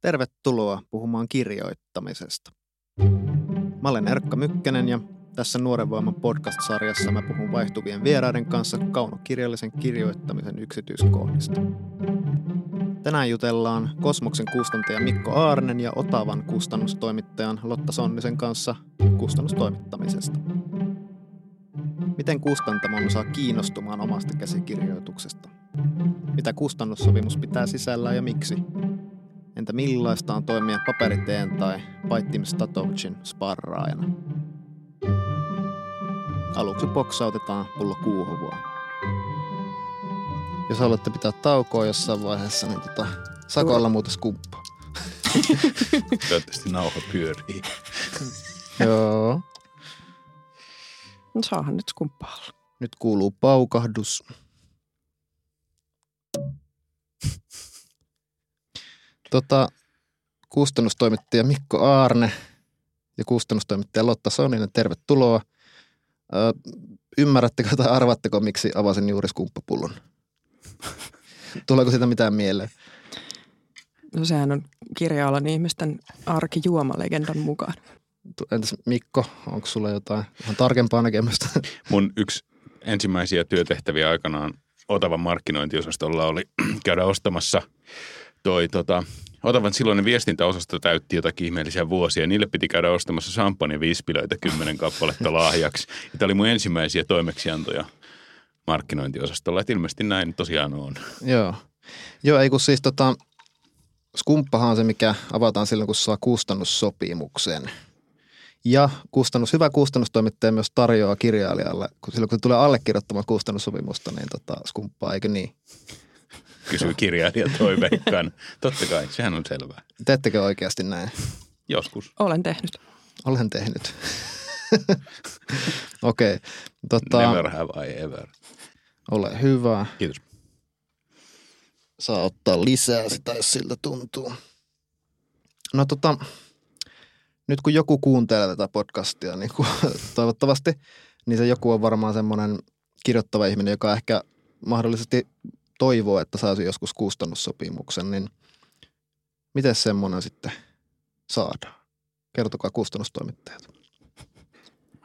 Tervetuloa puhumaan kirjoittamisesta. Mä olen Erkka Mykkänen ja tässä Nuoren Voiman podcast-sarjassa mä puhun vaihtuvien vieraiden kanssa kaunokirjallisen kirjoittamisen yksityiskohdista. Tänään jutellaan Kosmoksen kustantaja Mikko Aarnen ja Otavan kustannustoimittajan Lotta Sonnisen kanssa kustannustoimittamisesta. Miten kustantamon saa kiinnostumaan omasta käsikirjoituksesta? Mitä kustannussopimus pitää sisällään ja miksi? Entä millaista on toimia paperiteen tai Paitim Statovicin sparraajana? Aluksi boksautetaan pullo kuuhuvua. Jos haluatte pitää taukoa jossain vaiheessa, niin tota, saako olla muuten skumppa? Toivottavasti nauha pyörii. Joo. No saahan nyt skumppaa olla. Nyt kuuluu paukahdus. Tota, kustannustoimittaja Mikko Aarne ja kustannustoimittaja Lotta Soninen, tervetuloa. Ö, ymmärrättekö tai arvatteko, miksi avasin juuri skumppapullon? Tuleeko sitä mitään mieleen? No sehän on kirja-alan ihmisten arkijuomalegendan mukaan. Entäs Mikko, onko sulla jotain ihan tarkempaa näkemystä? Mun yksi ensimmäisiä työtehtäviä aikanaan Otavan markkinointiosastolla oli käydä ostamassa toi tota, Otavan silloinen viestintäosasto täytti jotakin ihmeellisiä vuosia. Niille piti käydä ostamassa champagne viispilöitä kymmenen kappaletta lahjaksi. Ja tämä oli mun ensimmäisiä toimeksiantoja markkinointiosastolla. Että ilmeisesti näin tosiaan on. Joo. Joo, ei kun siis tota, skumppahan on se, mikä avataan silloin, kun saa kustannussopimuksen. Ja kustannus, hyvä kustannustoimittaja myös tarjoaa kirjailijalle, kun silloin kun se tulee allekirjoittamaan kustannussopimusta, niin tota, skumppaa, eikö niin? Kysyy kirjailija toiveikkaan. Totta kai, sehän on selvää. Teettekö oikeasti näin? Joskus. Olen tehnyt. Olen tehnyt. Okei. Okay. Tota, Never have I ever. ole hyvä. Kiitos. Saa ottaa lisää sitä, jos siltä tuntuu. No tota, nyt kun joku kuuntelee tätä podcastia, niin kuin, toivottavasti, niin se joku on varmaan semmoinen kirjoittava ihminen, joka ehkä mahdollisesti toivoo, että saisi joskus kustannussopimuksen, niin miten semmoinen sitten saadaan? Kertokaa kustannustoimittajat.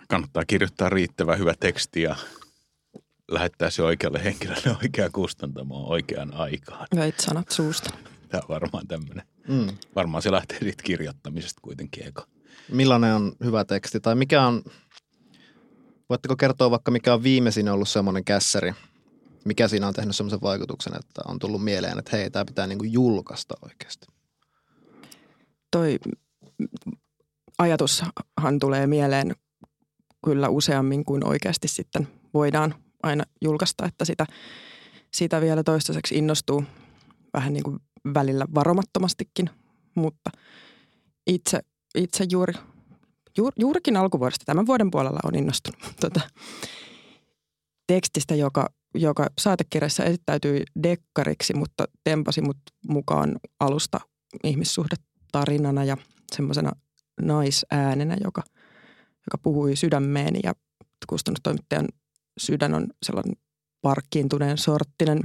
Kannattaa kirjoittaa riittävän hyvä teksti ja lähettää se oikealle henkilölle oikeaan kustantamaan oikeaan aikaan. Veit sanat suusta. Tämä on varmaan tämmöinen. Mm. Varmaan se lähtee siitä kirjoittamisesta kuitenkin eka. Millainen on hyvä teksti tai mikä on, voitteko kertoa vaikka mikä on viimeisin ollut semmoinen kässäri, mikä siinä on tehnyt semmoisen vaikutuksen, että on tullut mieleen, että hei, tämä pitää niinku julkaista oikeasti. Toi ajatushan tulee mieleen kyllä useammin kuin oikeasti sitten voidaan aina julkaista, että sitä, sitä vielä toistaiseksi innostuu vähän niin kuin välillä varomattomastikin, mutta itse, itse juuri, juur, juurikin alkuvuodesta tämän vuoden puolella on innostunut tota, tekstistä, joka, joka saatekirjassa esittäytyi dekkariksi, mutta tempasi mut mukaan alusta ihmissuhdetarinana ja semmoisena naisäänenä, joka, joka puhui sydämeeni ja kustannustoimittajan sydän on sellainen parkkiintuneen sorttinen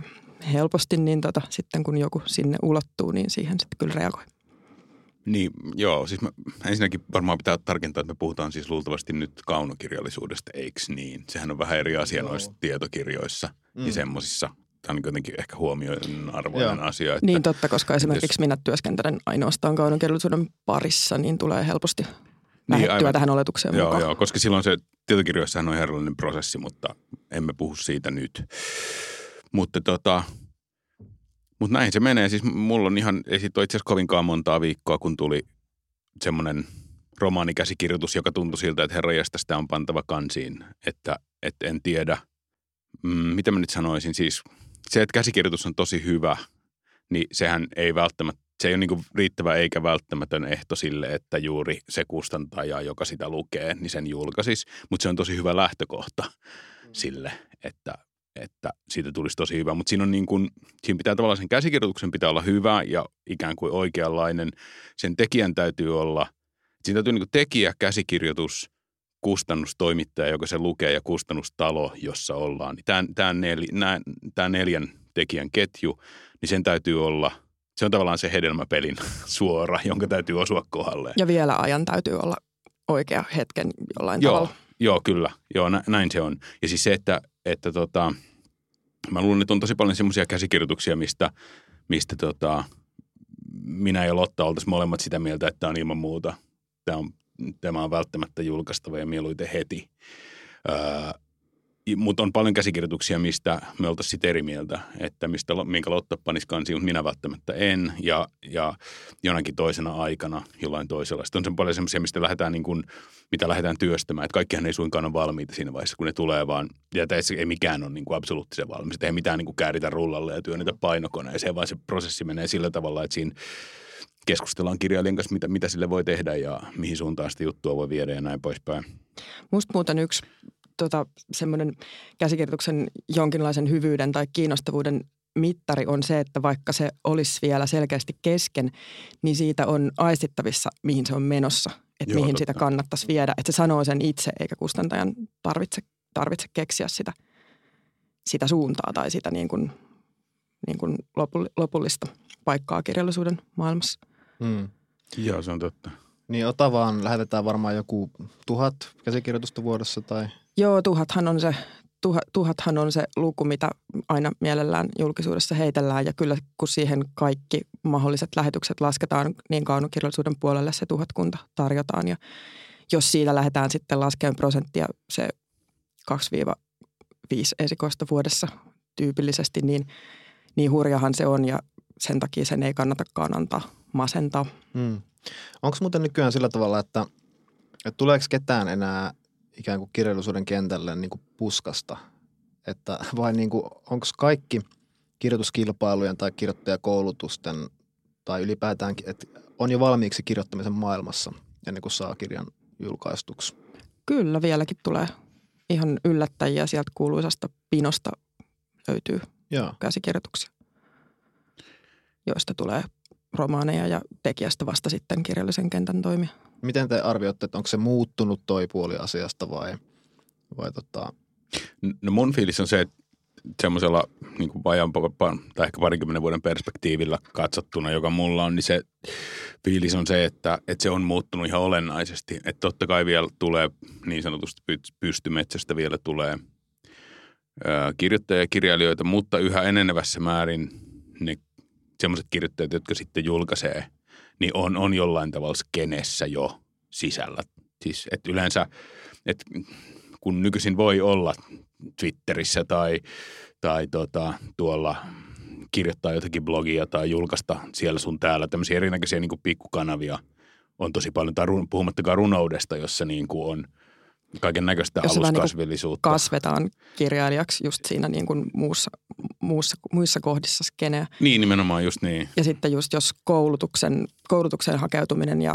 helposti, niin tota, sitten kun joku sinne ulottuu, niin siihen sitten kyllä reagoi. Niin, joo. Siis mä, ensinnäkin varmaan pitää tarkentaa, että me puhutaan siis luultavasti nyt kaunokirjallisuudesta, eikö niin? Sehän on vähän eri asia Joo. noissa tietokirjoissa mm. ja semmoisissa. Tämä on jotenkin ehkä huomioon arvoinen Joo. asia. Että Niin totta, koska esimerkiksi jos- minä työskentelen ainoastaan kaunokirjallisuuden parissa, niin tulee helposti lähettyä aivan. tähän oletukseen Joo, mukaan. joo, koska silloin se tietokirjoissahan on ihan erilainen prosessi, mutta emme puhu siitä nyt. Mutta tota, mutta näin se menee. Siis mulla on ihan, ei siitä ole itse asiassa kovinkaan montaa viikkoa, kun tuli semmoinen romaanikäsikirjoitus, joka tuntui siltä, että herra sitä on pantava kansiin. Että, että en tiedä, mm, mitä mä nyt sanoisin. Siis se, että käsikirjoitus on tosi hyvä, niin sehän ei välttämättä, se ei ole niin riittävä eikä välttämätön ehto sille, että juuri se kustantaja, joka sitä lukee, niin sen julkaisisi. Mutta se on tosi hyvä lähtökohta sille, että, että siitä tulisi tosi hyvä. Mutta siinä, on niin kuin, siinä pitää tavallaan sen käsikirjoituksen pitää olla hyvä ja ikään kuin oikeanlainen. Sen tekijän täytyy olla, siinä täytyy niin kuin tekijä, käsikirjoitus, kustannustoimittaja, joka se lukee ja kustannustalo, jossa ollaan. Niin Tämä, tämä, nel, nämä, tämä neljän tekijän ketju, niin sen täytyy olla se on tavallaan se hedelmäpelin suora, jonka täytyy osua kohdalle. Ja vielä ajan täytyy olla oikea hetken jollain Joo, tavalla. joo kyllä. Joo, nä, näin se on. Ja siis se, että, että tota, mä luulen, että on tosi paljon semmoisia käsikirjoituksia, mistä, mistä tota, minä ja Lotta oltaisiin molemmat sitä mieltä, että tämä on ilman muuta. Tämä on, tämä on välttämättä julkaistava ja mieluiten heti. Öö, mutta on paljon käsikirjoituksia, mistä me oltaisiin sitten eri mieltä, että mistä, minkä Lotta panisi kansi, mutta minä välttämättä en. Ja, ja jonakin toisena aikana jollain toisella. Sitten on se paljon semmoisia, mistä lähdetään niin kuin, mitä lähdetään työstämään. Että kaikkihan ei suinkaan ole valmiita siinä vaiheessa, kun ne tulee vaan. Ja tässä ei mikään ole niin kuin absoluuttisen valmis. Ei mitään niin kuin kääritä rullalle ja työnnetä painokoneeseen, vaan se prosessi menee sillä tavalla, että siinä keskustellaan kirjailijan kanssa, mitä, mitä sille voi tehdä ja mihin suuntaan sitä juttua voi viedä ja näin poispäin. Musta muuten yksi tota, semmoinen käsikirjoituksen jonkinlaisen hyvyyden tai kiinnostavuuden mittari on se, että vaikka se olisi vielä selkeästi kesken, niin siitä on aistittavissa, mihin se on menossa. Että Joo, mihin totta. sitä kannattaisi viedä. Että se sanoo sen itse, eikä kustantajan tarvitse, tarvitse keksiä sitä, sitä suuntaa tai sitä niin kuin, niin kuin lopull- lopullista paikkaa kirjallisuuden maailmassa. Hmm. Joo, se on totta. Niin Otavaan lähetetään varmaan joku tuhat käsikirjoitusta vuodessa tai Joo, tuhathan on se, tuha, tuhathan on se luku, mitä aina mielellään julkisuudessa heitellään. Ja kyllä kun siihen kaikki mahdolliset lähetykset lasketaan, niin kaunokirjallisuuden puolelle se tuhatkunta tarjotaan. Ja jos siitä lähdetään sitten laskemaan prosenttia se 2-5 esikoista vuodessa tyypillisesti, niin, niin hurjahan se on ja sen takia sen ei kannatakaan antaa masentaa. Hmm. Onko muuten nykyään sillä tavalla, että, että tuleeko ketään enää ikään kuin kirjallisuuden kentälle niin kuin puskasta? Että vai niin onko kaikki kirjoituskilpailujen tai kirjoittajakoulutusten tai ylipäätään, että on jo valmiiksi kirjoittamisen maailmassa ennen kuin saa kirjan julkaistuksi? Kyllä vieläkin tulee ihan yllättäjiä sieltä kuuluisasta pinosta löytyy Joo. käsikirjoituksia, joista tulee romaaneja ja tekijästä vasta sitten kirjallisen kentän toimia. Miten te arvioitte, että onko se muuttunut toi puoli asiasta vai, vai tota, No mun fiilis on se, että semmoisella niin kuin vajaan tai ehkä parikymmenen vuoden perspektiivillä katsottuna, joka mulla on, niin se fiilis on se, että, että se on muuttunut ihan olennaisesti. Että totta kai vielä tulee niin sanotusti py- pystymetsästä vielä tulee kirjoittajia ja kirjailijoita, mutta yhä enenevässä määrin ne semmoiset kirjoittajat, jotka sitten julkaisee, niin on, on jollain tavalla skenessä jo sisällä. Siis että yleensä, että kun nykyisin voi olla Twitterissä tai, tai tota, tuolla kirjoittaa jotakin blogia tai julkaista siellä sun täällä tämmöisiä erinäköisiä niin pikkukanavia on tosi paljon, tai puhumattakaan runoudesta, jossa niin kuin on kaiken näköistä Jos vähän niin aluskasvillisuutta. Kasvetaan kirjailijaksi just siinä niin kuin muussa, muussa, muissa kohdissa skeneä. niin, nimenomaan just niin. Ja sitten just jos koulutuksen, koulutuksen hakeutuminen ja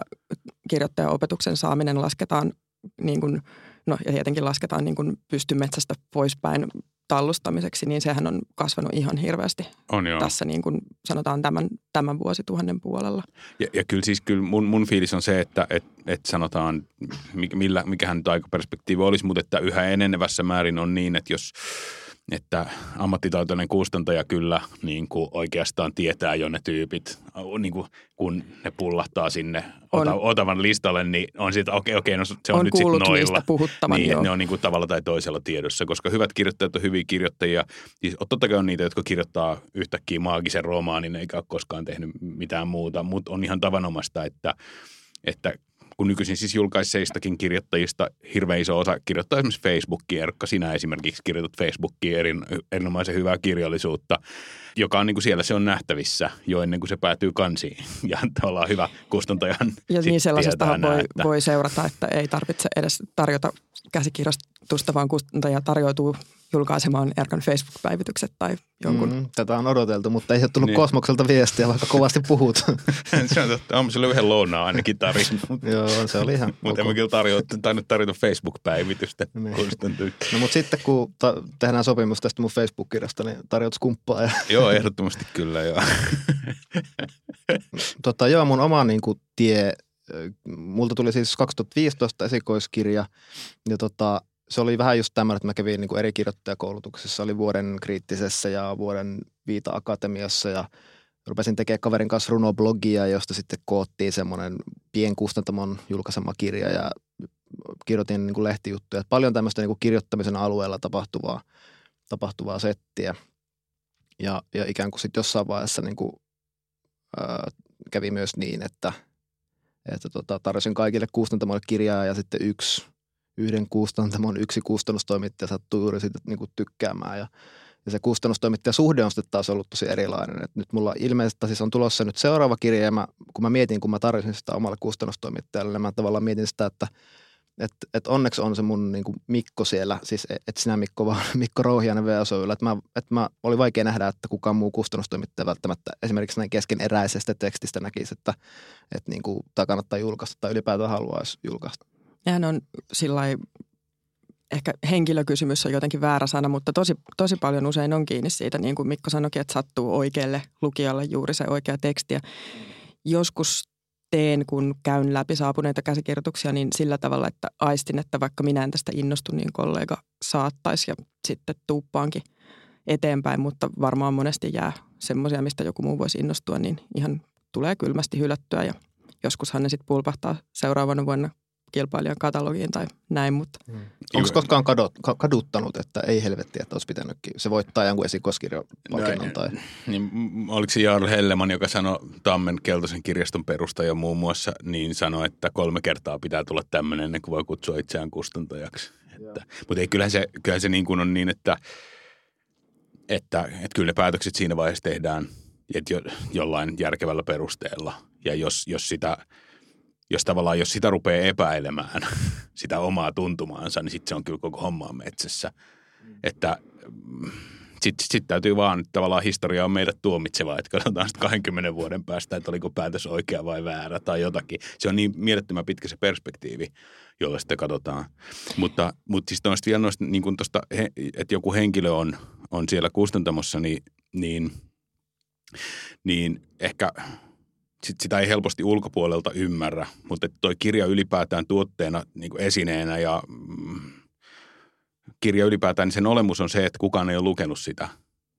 kirjoittajaopetuksen saaminen lasketaan niin kuin, no ja tietenkin lasketaan niin kuin pystymetsästä poispäin tallustamiseksi, niin sehän on kasvanut ihan hirveästi On joo. tässä niin kuin sanotaan tämän, tämän vuosituhannen puolella. Ja, ja kyllä siis kyllä mun, mun fiilis on se, että et, et sanotaan, mikä, millä, mikähän nyt aikaperspektiivi olisi, mutta että yhä enenevässä määrin on niin, että jos että ammattitaitoinen kustantaja kyllä niin kuin oikeastaan tietää jo ne tyypit, niin kuin, kun ne pullahtaa sinne On. ota, Otavan listalle, niin on siitä, okei, okei, no se on, on nyt sitten noilla. puhuttavan, Niin, joo. ne on niin kuin tavalla tai toisella tiedossa, koska hyvät kirjoittajat on hyviä kirjoittajia. Siis totta kai on niitä, jotka kirjoittaa yhtäkkiä maagisen romaanin eikä ole koskaan tehnyt mitään muuta, mutta on ihan tavanomaista, että, että kun nykyisin siis julkaiseistakin kirjoittajista hirveän iso osa kirjoittaa esimerkiksi Facebookiin. Erkka, sinä esimerkiksi kirjoitat Facebookiin erin, erinomaisen hyvää kirjallisuutta, joka on niin kuin siellä se on nähtävissä jo ennen kuin se päätyy kansiin. Ja tavallaan hyvä kustantajan Ja niin sellaisestahan tietää voi, että- voi seurata, että ei tarvitse edes tarjota käsikirjoitusta, vaan kustantaja tarjoutuu julkaisemaan Erkan Facebook-päivitykset tai jonkun. Mm, tätä on odoteltu, mutta ei ole tullut Niin. Kosmokselta viestiä, vaikka kovasti puhut. se on totta. On sillä yhden lounaan ainakin tarjonnut. Joo, se oli ihan Mutta emme kyllä tarjota, tainnut tarjota Facebook-päivitystä Niin. kustantajille. No mutta sitten kun ta- tehdään sopimus tästä mun Facebook-kirjasta, niin tarjot skumppaa. Ja, Joo, ehdottomasti kyllä joo. tota, joo, mun oma niin kuin, tie, multa tuli siis 2015 esikoiskirja ja tota, se oli vähän just tämmöinen, että mä kävin niin kuin eri kirjoittajakoulutuksessa, oli vuoden kriittisessä ja vuoden viita akatemiassa ja rupesin tekemään kaverin kanssa runoblogia, josta sitten koottiin semmoinen pienkustantamon julkaisema kirja ja kirjoitin niin kuin lehtijuttuja. Että paljon tämmöistä niin kuin kirjoittamisen alueella tapahtuvaa, tapahtuvaa settiä. Ja, ja ikään kuin sitten jossain vaiheessa niin kuin, ää, kävi myös niin, että, että tota, tarjosin kaikille kustantamoille kirjaa ja sitten yksi, yhden kustantamon yksi kustannustoimittaja sattui juuri siitä niin kuin tykkäämään ja ja se suhde on sitten taas ollut tosi erilainen. Et nyt mulla ilmeisesti siis on tulossa nyt seuraava kirja ja mä, kun mä mietin, kun mä tarjosin sitä omalle kustannustoimittajalle, niin mä tavallaan mietin sitä, että et, et onneksi on se mun niin kuin Mikko siellä, siis e, et sinä Mikko, vaan Mikko Rouhiainen VSOYllä. Että mä, et mä, oli vaikea nähdä, että kukaan muu kustannustoimittaja välttämättä esimerkiksi näin keskeneräisestä tekstistä näkisi, että, että niin kuin, tämä kannattaa julkaista tai ylipäätään haluaisi julkaista. Hän on sillä ehkä henkilökysymys on jotenkin väärä sana, mutta tosi, tosi paljon usein on kiinni siitä, niin kuin Mikko sanoikin, että sattuu oikealle lukijalle juuri se oikea teksti. Ja joskus teen, kun käyn läpi saapuneita käsikirjoituksia, niin sillä tavalla, että aistin, että vaikka minä en tästä innostu, niin kollega saattaisi ja sitten tuuppaankin eteenpäin, mutta varmaan monesti jää semmoisia, mistä joku muu voisi innostua, niin ihan tulee kylmästi hylättyä ja joskushan ne sitten pulpahtaa seuraavana vuonna kilpailijan katalogiin tai näin. Mutta. Mm. Onko koskaan kadot, kaduttanut, että ei helvetti, että olisi pitänytkin? Se voittaa jonkun esikoskirjapalkinnon tai... Niin, oliko se Jarl Helleman, joka sanoi Tammen keltaisen kirjaston perustaja muun muassa, niin sanoi, että kolme kertaa pitää tulla tämmöinen ennen kuin voi kutsua itseään kustantajaksi. Että, mutta ei, kyllähän se, kyllähän se niin kuin on niin, että, että, että kyllä ne päätökset siinä vaiheessa tehdään että jo, jollain järkevällä perusteella. Ja jos, jos sitä jos tavallaan, jos sitä rupeaa epäilemään, sitä omaa tuntumaansa, niin sitten se on kyllä koko homma metsässä. Mm. Että sitten sit täytyy vaan, että tavallaan historia on meidät tuomitseva, että katsotaan sitten 20 vuoden päästä, että oliko päätös oikea vai väärä tai jotakin. Se on niin mielettömän pitkä se perspektiivi, jolla sitten katsotaan. Mutta, mutta siis noista vielä noista, niin kuin tosta, että joku henkilö on, on siellä kustantamossa, niin, niin, niin ehkä – sit sitä ei helposti ulkopuolelta ymmärrä, mutta toi kirja ylipäätään tuotteena niin kuin esineenä ja mm, kirja ylipäätään, niin sen olemus on se, että kukaan ei ole lukenut sitä,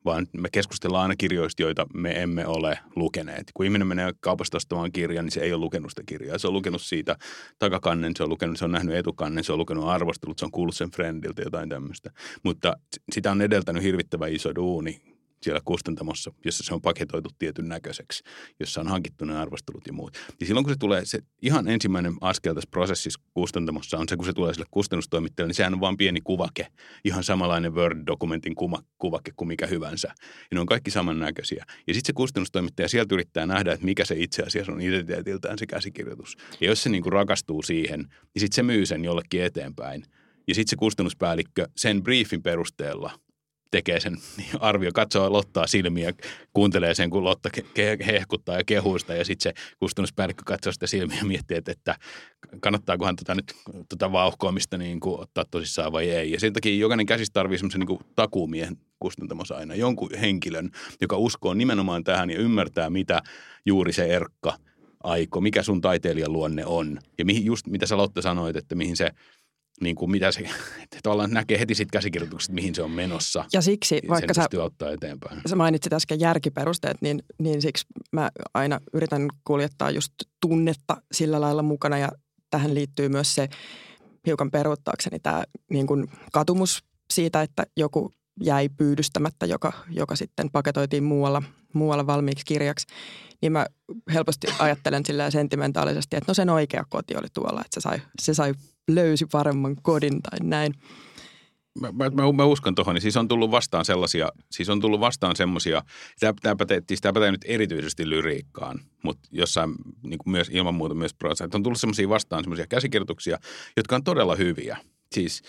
vaan me keskustellaan aina kirjoista, joita me emme ole lukeneet. Kun ihminen menee kaupasta ostamaan kirjan, niin se ei ole lukenut sitä kirjaa. Se on lukenut siitä takakannen, se on, lukenut, se on nähnyt etukannen, se on lukenut arvostelut, se on kuullut sen friendiltä jotain tämmöistä. Mutta sitä on edeltänyt hirvittävä iso duuni siellä kustantamossa, jossa se on paketoitu tietyn näköiseksi, jossa on hankittu ne arvostelut ja muut. Ja silloin kun se tulee, se ihan ensimmäinen askel tässä prosessissa kustantamossa on se, kun se tulee sille kustannustoimittajalle, niin sehän on vain pieni kuvake, ihan samanlainen Word-dokumentin kuva, kuvake kuin mikä hyvänsä. Ja ne on kaikki samannäköisiä. Ja sitten se kustannustoimittaja sieltä yrittää nähdä, että mikä se itse asiassa on identiteetiltään se käsikirjoitus. Ja jos se niin kuin rakastuu siihen, niin sitten se myy sen jollekin eteenpäin. Ja sitten se kustannuspäällikkö sen briefin perusteella – tekee sen niin arvio, katsoo Lottaa silmiä, kuuntelee sen, kun Lotta hehkuttaa ja kehuista ja sitten se kustannuspäällikkö katsoo sitä silmiä ja miettii, että, että kannattaakohan tota nyt tota vauhkoamista niin kuin ottaa tosissaan vai ei. Ja sen takia jokainen käsistä tarvii semmoisen niin takuumiehen kustantamossa aina, jonkun henkilön, joka uskoo nimenomaan tähän ja ymmärtää, mitä juuri se erkka aiko, mikä sun taiteilijan luonne on. Ja mihin, just mitä sä Lotta sanoit, että mihin se – niin kuin mitä se, että tavallaan näkee heti sitten käsikirjoitukset, mihin se on menossa. Ja siksi, ja vaikka sä, ottaa eteenpäin. sä mainitsit äsken järkiperusteet, niin, niin siksi mä aina yritän kuljettaa just tunnetta sillä lailla mukana ja tähän liittyy myös se hiukan peruuttaakseni tämä niin kuin katumus siitä, että joku jäi pyydystämättä, joka, joka sitten paketoitiin muualla, muualla valmiiksi kirjaksi, niin mä helposti ajattelen sillä sentimentaalisesti, että no sen oikea koti oli tuolla, että se sai, se sai löysi paremman kodin tai näin. Mä, mä, mä uskon tuohon, niin siis on tullut vastaan sellaisia, siis on tullut vastaan semmoisia, tämä, pätee, siis pätee nyt erityisesti lyriikkaan, mutta jossain niin kuin myös ilman muuta myös prosessia, on tullut semmoisia vastaan semmoisia käsikirjoituksia, jotka on todella hyviä. Siis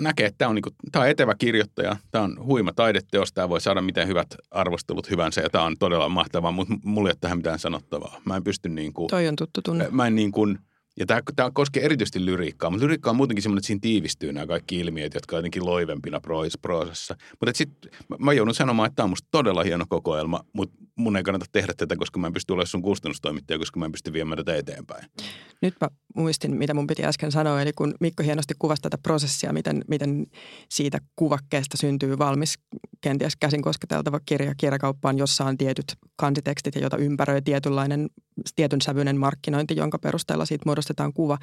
näkee, että tämä on, niin kuin, tämä on etevä kirjoittaja, tämä on huima taideteos, tämä voi saada miten hyvät arvostelut hyvänsä ja tämä on todella mahtavaa, mutta mulla ei ole tähän mitään sanottavaa. Mä en pysty niin kuin, Toi on tuttu tunne. Mä en niin kuin – Ja tämä, tämä koskee erityisesti lyriikkaa, mutta lyriikka on muutenkin semmoinen, että siinä tiivistyy nämä kaikki ilmiöt, jotka on jotenkin loivempina proosassa. Mutta sitten mä joudun sanomaan, että tämä on musta todella hieno kokoelma, mutta mun ei kannata tehdä tätä, koska mä en pysty olemaan sun kustannustoimittaja, koska mä en pysty viemään tätä eteenpäin. Nyt mä muistin, mitä mun piti äsken sanoa, eli kun Mikko hienosti kuvasi tätä prosessia, miten, miten siitä kuvakkeesta syntyy valmis kenties käsin kosketeltava kirja kirjakauppaan, jossa on tietyt kansitekstit ja jota ympäröi tietynlainen, tietyn sävyinen markkinointi, jonka perusteella siitä muodostetaan kuva,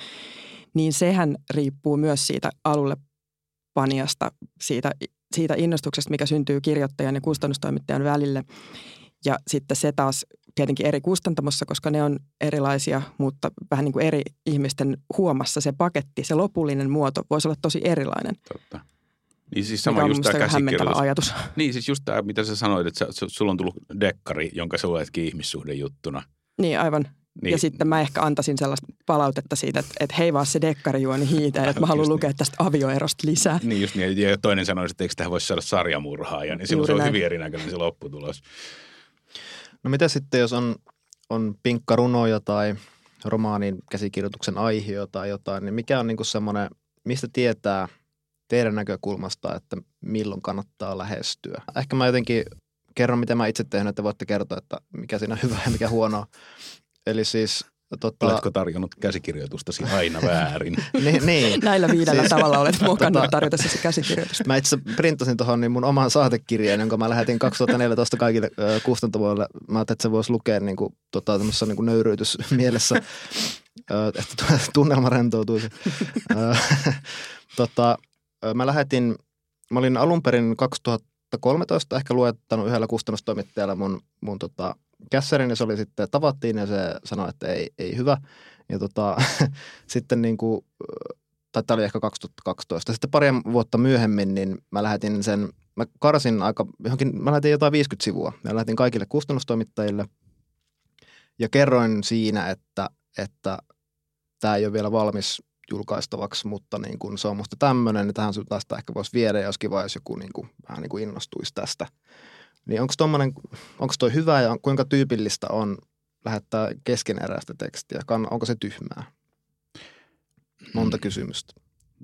niin sehän riippuu myös siitä alulle paniasta, siitä, siitä innostuksesta, mikä syntyy kirjoittajan ja kustannustoimittajan välille. Ja sitten se taas tietenkin eri kustantamossa, koska ne on erilaisia, mutta vähän niin kuin eri ihmisten huomassa se paketti, se lopullinen muoto voisi olla tosi erilainen. Totta. Niin siis sama just tämä käsikirjoitus. ajatus. Niin siis just tämä, mitä sä sanoit, että sä, sulla on tullut dekkari, jonka sä luetkin ihmissuhdejuttuna. Niin, aivan. Niin. Ja sitten mä ehkä antaisin sellaista palautetta siitä, että, että hei vaan se dekkarijuoni hiitä, että mä haluan niin. lukea tästä avioerosta lisää. Niin just niin, ja toinen sanoi, että eikö tähän voisi saada sarjamurhaa, ja niin silloin Juuri se on näin. hyvin erinäköinen se lopputulos. No mitä sitten, jos on, on pinkkarunoja tai romaanin käsikirjoituksen aihio tai jotain, niin mikä on niin semmoinen, mistä tietää teidän näkökulmasta, että milloin kannattaa lähestyä? Ehkä mä jotenkin kerron, miten mä itse tehnyt, että voitte kertoa, että mikä siinä on hyvä ja mikä huonoa. Eli siis Tota... Oletko tarjonnut käsikirjoitustasi aina väärin? niin, niin. Näillä viidellä siis, tavalla olet mukana tota, tarjotessa käsikirjoitusta. Mä itse printtasin tuohon niin mun oman saatekirjeen, jonka mä lähetin 2014 kaikille äh, kustantamoille. Mä ajattelin, että se voisi lukea niin kuin, tota, niin kuin nöyryytys mielessä, äh, että tunnelma rentoutuisi. tota, mä lähetin, mä olin alun perin 2013 ehkä luettanut yhdellä kustannustoimittajalla mun, mun tota, kässärin ja se oli sitten, tavattiin ja se sanoi, että ei, ei hyvä. Ja tota, sitten niin kuin, tai tämä oli ehkä 2012. Sitten pari vuotta myöhemmin, niin mä lähetin sen, mä karsin aika, johonkin, mä lähetin jotain 50 sivua. Mä lähetin kaikille kustannustoimittajille ja kerroin siinä, että, että tämä ei ole vielä valmis julkaistavaksi, mutta niin kuin se on musta tämmöinen, niin tähän tästä ehkä voisi viedä, jos kiva, jos joku niin kuin, vähän niin kuin innostuisi tästä. Niin onko tommonen, onko toi hyvä ja kuinka tyypillistä on lähettää keskeneräistä tekstiä? Onko se tyhmää? Monta hmm. kysymystä.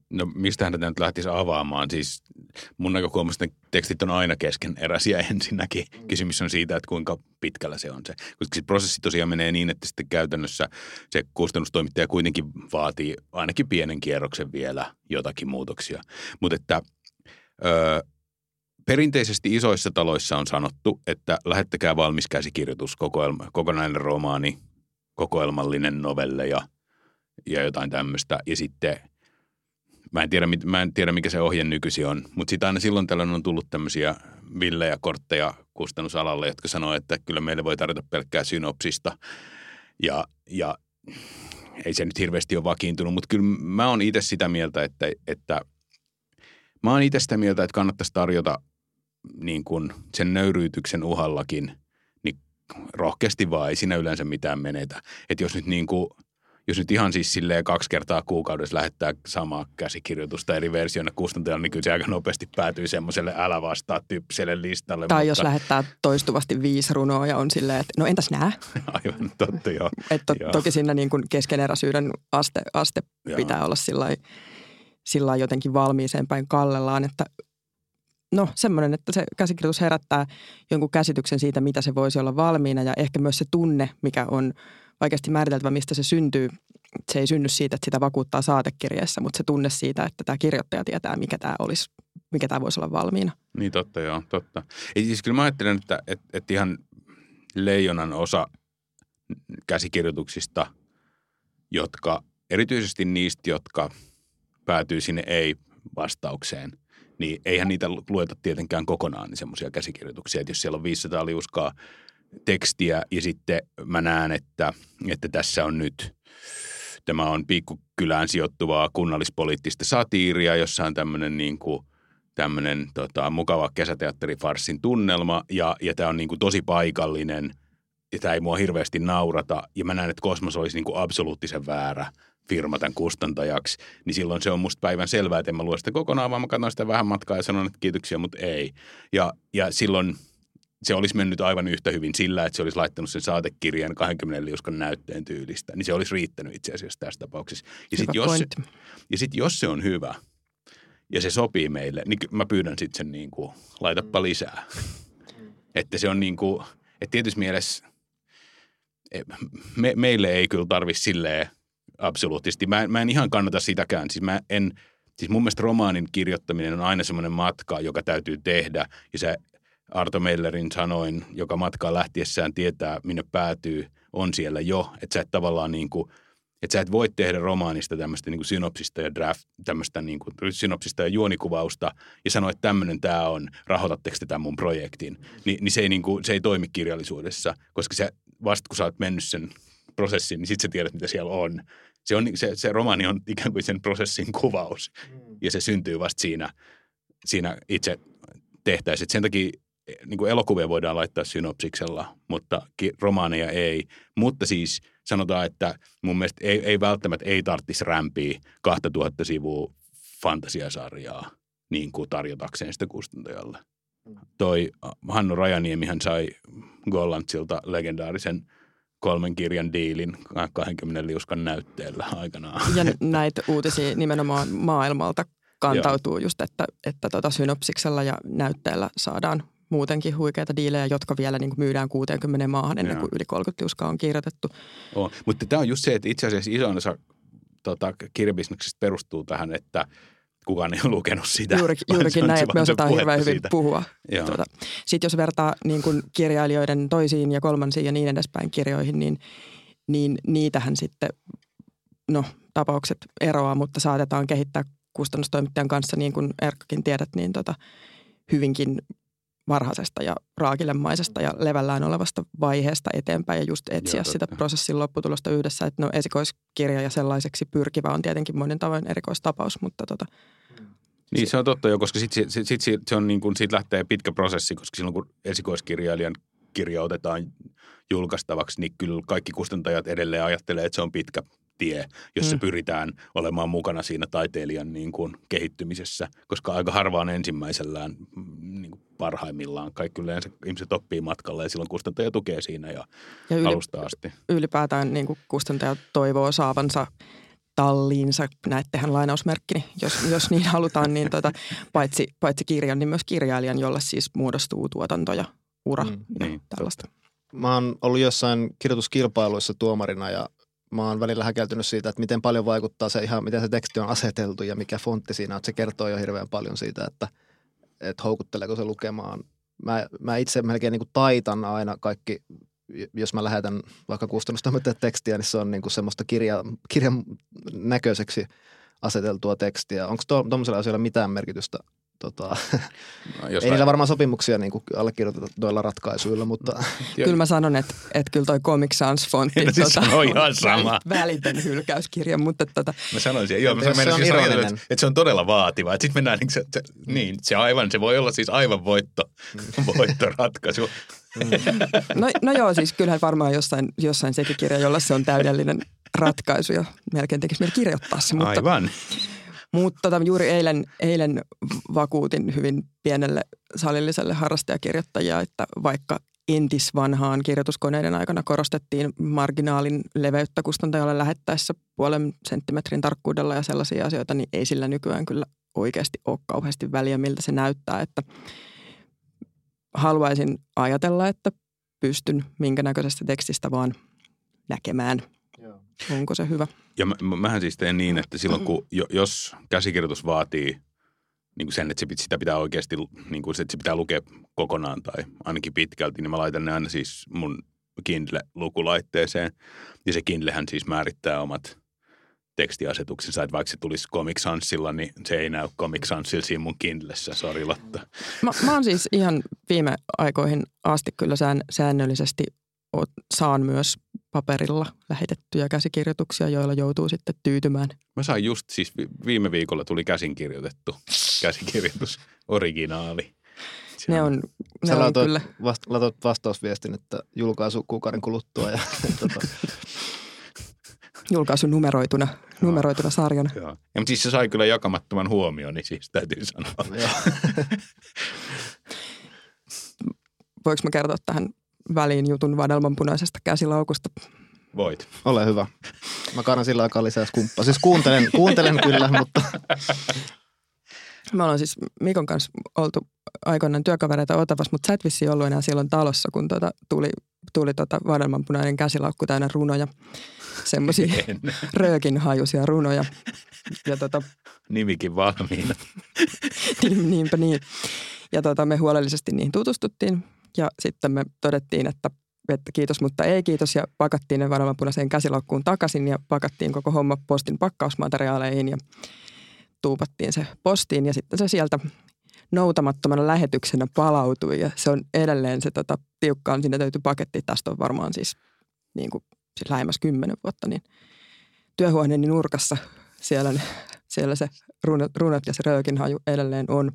No mistähän tätä nyt lähtisi avaamaan? Siis mun näkökulmasta tekstit on aina keskeneräisiä ensinnäkin. Kysymys on siitä, että kuinka pitkällä se on se. Koska se prosessi tosiaan menee niin, että sitten käytännössä se kustannustoimittaja kuitenkin vaatii ainakin pienen kierroksen vielä jotakin muutoksia. Mutta että öö, perinteisesti isoissa taloissa on sanottu, että lähettäkää valmis käsikirjoitus, kokoelma, kokonainen romaani, kokoelmallinen novelle ja, ja jotain tämmöistä. Ja sitten mä en, tiedä, mä en tiedä, mikä se ohje nykyisin on, mutta sitten aina silloin tällöin on tullut tämmöisiä villejä kortteja kustannusalalle, jotka sanoo, että kyllä meille voi tarjota pelkkää synopsista. Ja, ja ei se nyt hirveästi ole vakiintunut, mutta kyllä mä oon itse sitä mieltä, että, että mä oon itse sitä mieltä, että kannattaisi tarjota niin kuin sen nöyryytyksen uhallakin, niin rohkeasti vaan ei siinä yleensä mitään menetä. Että jos nyt niin kuin, jos nyt ihan siis silleen kaksi kertaa kuukaudessa lähettää samaa käsikirjoitusta eri versioina kustantajalle, niin kyllä se aika nopeasti päätyy semmoiselle älä vastaa tyyppiselle listalle. Tai mutta... jos lähettää toistuvasti viisi runoa ja on silleen, että no entäs nää? Aivan totta, joo. Et to, joo. Toki siinä niin kuin keskeneräisyyden aste, aste pitää olla sillä jotenkin valmiiseen päin kallellaan, että no semmoinen, että se käsikirjoitus herättää jonkun käsityksen siitä, mitä se voisi olla valmiina ja ehkä myös se tunne, mikä on vaikeasti määriteltävä, mistä se syntyy. Se ei synny siitä, että sitä vakuuttaa saatekirjeessä, mutta se tunne siitä, että tämä kirjoittaja tietää, mikä tämä olisi, mikä tämä voisi olla valmiina. Niin totta, joo, totta. Ei siis kyllä mä ajattelen, että, että, että ihan leijonan osa käsikirjoituksista, jotka erityisesti niistä, jotka päätyy sinne ei-vastaukseen – niin eihän niitä lueta tietenkään kokonaan niin semmoisia käsikirjoituksia, että jos siellä on 500 liuskaa tekstiä ja sitten mä näen, että, että tässä on nyt, tämä on pikkukylään sijoittuvaa kunnallispoliittista satiiria, jossa on tämmöinen niin kuin tämmöinen tota, mukava kesäteatterifarsin tunnelma ja, ja tämä on niin kuin tosi paikallinen ja tämä ei mua hirveästi naurata ja mä näen, että Kosmos olisi niin kuin absoluuttisen väärä firma tämän kustantajaksi, niin silloin se on musta päivän selvää, että en mä lue sitä kokonaan, vaan mä katson sitä vähän matkaa ja sanon, että kiitoksia, mutta ei. Ja, ja silloin se olisi mennyt aivan yhtä hyvin sillä, että se olisi laittanut sen saatekirjan 20 liuskan näytteen tyylistä, niin se olisi riittänyt itse asiassa tässä tapauksessa. Ja sitten jos, se- ja sit jos se on hyvä ja se sopii meille, niin mä pyydän sitten sen niin kuin, laitappa lisää. Että se on niin kuin, että tietysti mielessä e, me, meille ei kyllä tarvitse silleen absoluuttisesti. Mä, mä en ihan kannata sitäkään. Siis mä en, siis mun mielestä romaanin kirjoittaminen on aina semmoinen matka, joka täytyy tehdä. Ja se Arto Mellerin sanoin, joka matkaa lähtiessään tietää, minne päätyy, on siellä jo. Että sä et tavallaan niin kuin, että sä et voi tehdä romaanista tämmöistä niin synopsista ja draft, tämmöistä niin kuin synopsista ja juonikuvausta ja sanoa, että tämmöinen tämä on, rahoitatteko te tämän mun projektin. Ni, niin se ei, niin kuin, se ei toimi kirjallisuudessa, koska se, vasta kun sä oot mennyt sen prosessin, niin sitten sä tiedät, mitä siellä on. Se, on, se, se romaani on ikään kuin sen prosessin kuvaus ja se syntyy vasta siinä, siinä itse tehtäisiin. Et Sen takia niin kuin elokuvia voidaan laittaa synopsiksella, mutta romaaneja ei. Mutta siis sanotaan, että mun mielestä ei, ei välttämättä ei tarvitsisi rämpiä 2000 sivua fantasiasarjaa niin kuin tarjotakseen sitä kustantajalle. Toi äh, Hannu Rajaniemihän sai Gollantsilta legendaarisen kolmen kirjan diilin 20 liuskan näytteellä aikanaan. Ja näitä uutisia nimenomaan maailmalta kantautuu just, että, että tota synopsiksella ja näytteellä saadaan muutenkin huikeita diilejä, jotka vielä niin kuin myydään 60 maahan ennen Joo. kuin yli 30 liuskaa on kirjoitettu. On. Mutta tämä on just se, että itse asiassa isoin osa tota, kirjabisneksestä perustuu tähän, että kukaan ei ole lukenut sitä. Juurikin, juurikin näin, että me osataan hirveän hyvin siitä. puhua. Joo. Tuota. Sitten jos vertaa niin kuin kirjailijoiden toisiin ja kolmansiin ja niin edespäin kirjoihin, niin, niin niitähän sitten, no tapaukset eroaa, mutta saatetaan kehittää kustannustoimittajan kanssa, niin kuin Erkkakin tiedät, niin tota, hyvinkin varhaisesta ja raakilemaisesta ja levällään olevasta vaiheesta eteenpäin ja just etsiä Joo, sitä prosessin lopputulosta yhdessä. Että no esikoiskirja ja sellaiseksi pyrkivä on tietenkin monin tavoin erikoistapaus, mutta tota, Niin se on totta jo, koska sitten sit, sit, sit, se on niin kuin, siitä lähtee pitkä prosessi, koska silloin kun esikoiskirjailijan kirja otetaan julkaistavaksi, niin kyllä kaikki kustantajat edelleen ajattelee, että se on pitkä tie, jossa Mm. mm. pyritään olemaan mukana siinä taiteilijan niin kuin kehittymisessä, koska aika harvaan ensimmäisellään mm, niin kuin parhaimmillaan. Kaikki yleensä ihmiset oppii matkalla ja silloin kustantaja tukee siinä ja, ja yli, alusta asti. ylipäätään niin kuin kustantaja toivoo saavansa talliinsa, näettehän lainausmerkkini, jos, jos niin halutaan, niin tota, paitsi, paitsi kirjan, niin myös kirjailijan, jolle siis muodostuu tuotanto ja ura Mm, mm, ja niin, tällaista. Mä oon ollut jossain kirjoituskilpailuissa tuomarina ja mä oon välillä häkeltynyt siitä, että miten paljon vaikuttaa se ihan, miten se teksti on aseteltu ja mikä fontti siinä on. Että se kertoo jo hirveän paljon siitä, että, että houkutteleeko se lukemaan. Mä, mä itse melkein niin kuin taitan aina kaikki, jos mä lähetän vaikka kustannustoimittajan tekstiä, niin se on niin kuin semmoista kirja, kirjan näköiseksi aseteltua tekstiä. Onko tuommoisella asioilla mitään merkitystä? Tota, No, jos ei niillä varmaan sopimuksia niin kuin allekirjoitetuilla ratkaisuilla, mutta Kyllä mä sanon, että, että kyllä toi Comic Sans-fontti No siis se on ihan sama. välitön hylkäyskirja, mutta tota, Mä sanoisin, joo, mä se meinasin on just ajatella, että, että se on todella vaativa. Sitten mennään, niin se, se, niin, se aivan, se voi olla siis aivan voitto, voittoratkaisu. no, no joo, siis kyllähän varmaan jossain, jossain sekin kirja, jolla se on täydellinen ratkaisu ja melkein tekisi mieli kirjoittaa se, mutta, Aivan. Mutta tota, juuri eilen, eilen vakuutin hyvin pienelle salilliselle harrastajakirjoittajaa, että vaikka entisvanhaan kirjoituskoneiden aikana korostettiin marginaalin leveyttä kustantajalle lähettäessä puolen senttimetrin tarkkuudella ja sellaisia asioita, niin ei sillä nykyään kyllä oikeasti ole kauheasti väliä, miltä se näyttää. Että haluaisin ajatella, että pystyn minkä näköisestä tekstistä vaan näkemään, onko se hyvä. Ja mä, mä- mähän siis teen niin, että silloin kun, jo- jos käsikirjoitus vaatii niin kuin sen, että se, sitä pitää oikeasti, niin kuin se, että se pitää lukea kokonaan tai ainakin pitkälti, niin mä laitan ne aina siis mun Kindle-lukulaitteeseen. Ja se Kindlehän siis määrittää omat tekstiasetuksensa, että vaikka se tulisi Comic Sansilla, niin se ei näy Comic Sansilla siinä mun Kindlessä, sori Lotta. Mä, mä oon siis ihan viime aikoihin asti kyllä sään, säännöllisesti saan myös paperilla lähetettyjä käsikirjoituksia, joilla joutuu sitten tyytymään. Mä sain just siis vi- viime viikolla tuli käsinkirjoitettu käsikirjoitus, originaali. Se Ne on, ne Sä on laitoit, kyllä, vast, laitoit vastausviestin, että julkaisu kuukauden kuluttua. Ja, tota, julkaisu numeroituna, numeroituna sarjana. Joo. Ja, mutta siis se sai kyllä jakamattoman huomioon, niin siis täytyy sanoa. joo. voiko mä kertoa tähän väliin jutun vadelmanpunaisesta käsilaukusta? Voit. Ole hyvä. Mä kannan sillä aikaa lisää skumppaa. Siis kuuntelen, kuuntelen kyllä, mutta Me ollaan siis Mikon kanssa oltu aikoinaan työkavereita Otavassa, mutta sä et vissiin ollut enää silloin talossa, kun tota tuli, tuli tota vadelmanpunainen käsilaukku täynnä runoja. Semmoisia En. röökin hajuisia runoja. Ja tota, Nimikin valmiina. niin, niinpä niin. Ja tota, me huolellisesti niihin tutustuttiin ja sitten me todettiin, että, että kiitos, mutta ei kiitos ja pakattiin ne vadelmanpunaiseen käsilaukkuun takaisin ja pakattiin koko homma postin pakkausmateriaaleihin ja tuupattiin se postiin ja sitten se sieltä noutamattomana lähetyksenä palautui ja se on edelleen se tota, tiukkaan, siinä täytyy paketti, tästä on varmaan siis, niin kuin, siis lähemmäs kymmenen vuotta, niin työhuoneeni nurkassa siellä, siellä se runot, runot ja se röökinhaju edelleen on.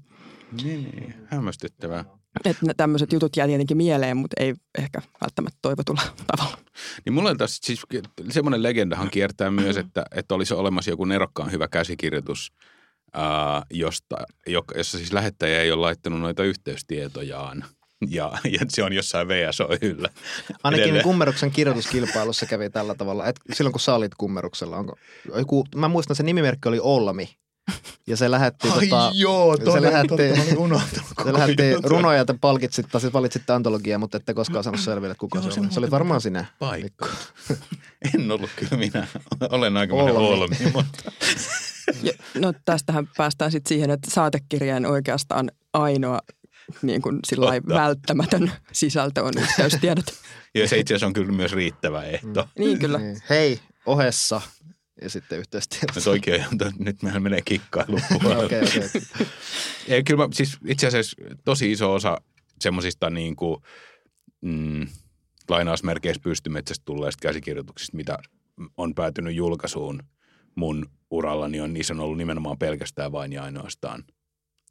Niin, hämmästyttävää. Että tämmöiset jutut jää tietenkin mieleen, mutta ei ehkä välttämättä toivotulla tavalla. Niin mulla on tässä siis semmoinen legendahan kiertää myös, että, että olisi olemassa joku nerokkaan hyvä käsikirjoitus, ää, josta, jossa siis lähettäjä ei ole laittanut noita yhteystietojaan. Ja, ja se on jossain VSO-yllä. ainakin Edelleen. kummeruksen kirjoituskilpailussa kävi tällä tavalla. Et silloin kun sä olit kummeruksella, onko, joku, mä muistan, se nimimerkki oli Olmi. Ja se lähetti, tota, joo, se lähetti, unohtanut se lähetti runoja, että palkitsit, tai siis valitsitte antologiaa, mutta ette koskaan saanut selville, että kuka Joo, se, se oli. Se oli varmaan sinä. paikka. En ollut kyllä minä. Olen aika Olmi. olmi, mutta Ja, no tästähän päästään sitten siihen, että saatekirjeen oikeastaan ainoa niin kuin välttämätön sisältö on yhteystiedot. ja se itse asiassa on kyllä myös riittävä ehto. Niin kyllä. Niin. Hei, ohessa. Ja sitten yhteistyössä. Nyt oikein, nyt mehän menee kikkailuun. Okei, okei. Ei, kyllä mä, siis itse asiassa tosi iso osa semmoisista niin kuin, mm, lainausmerkeissä pystymetsästä tulleista käsikirjoituksista, mitä on päätynyt julkaisuun mun urallani, on, niissä on ollut nimenomaan pelkästään vain ja ainoastaan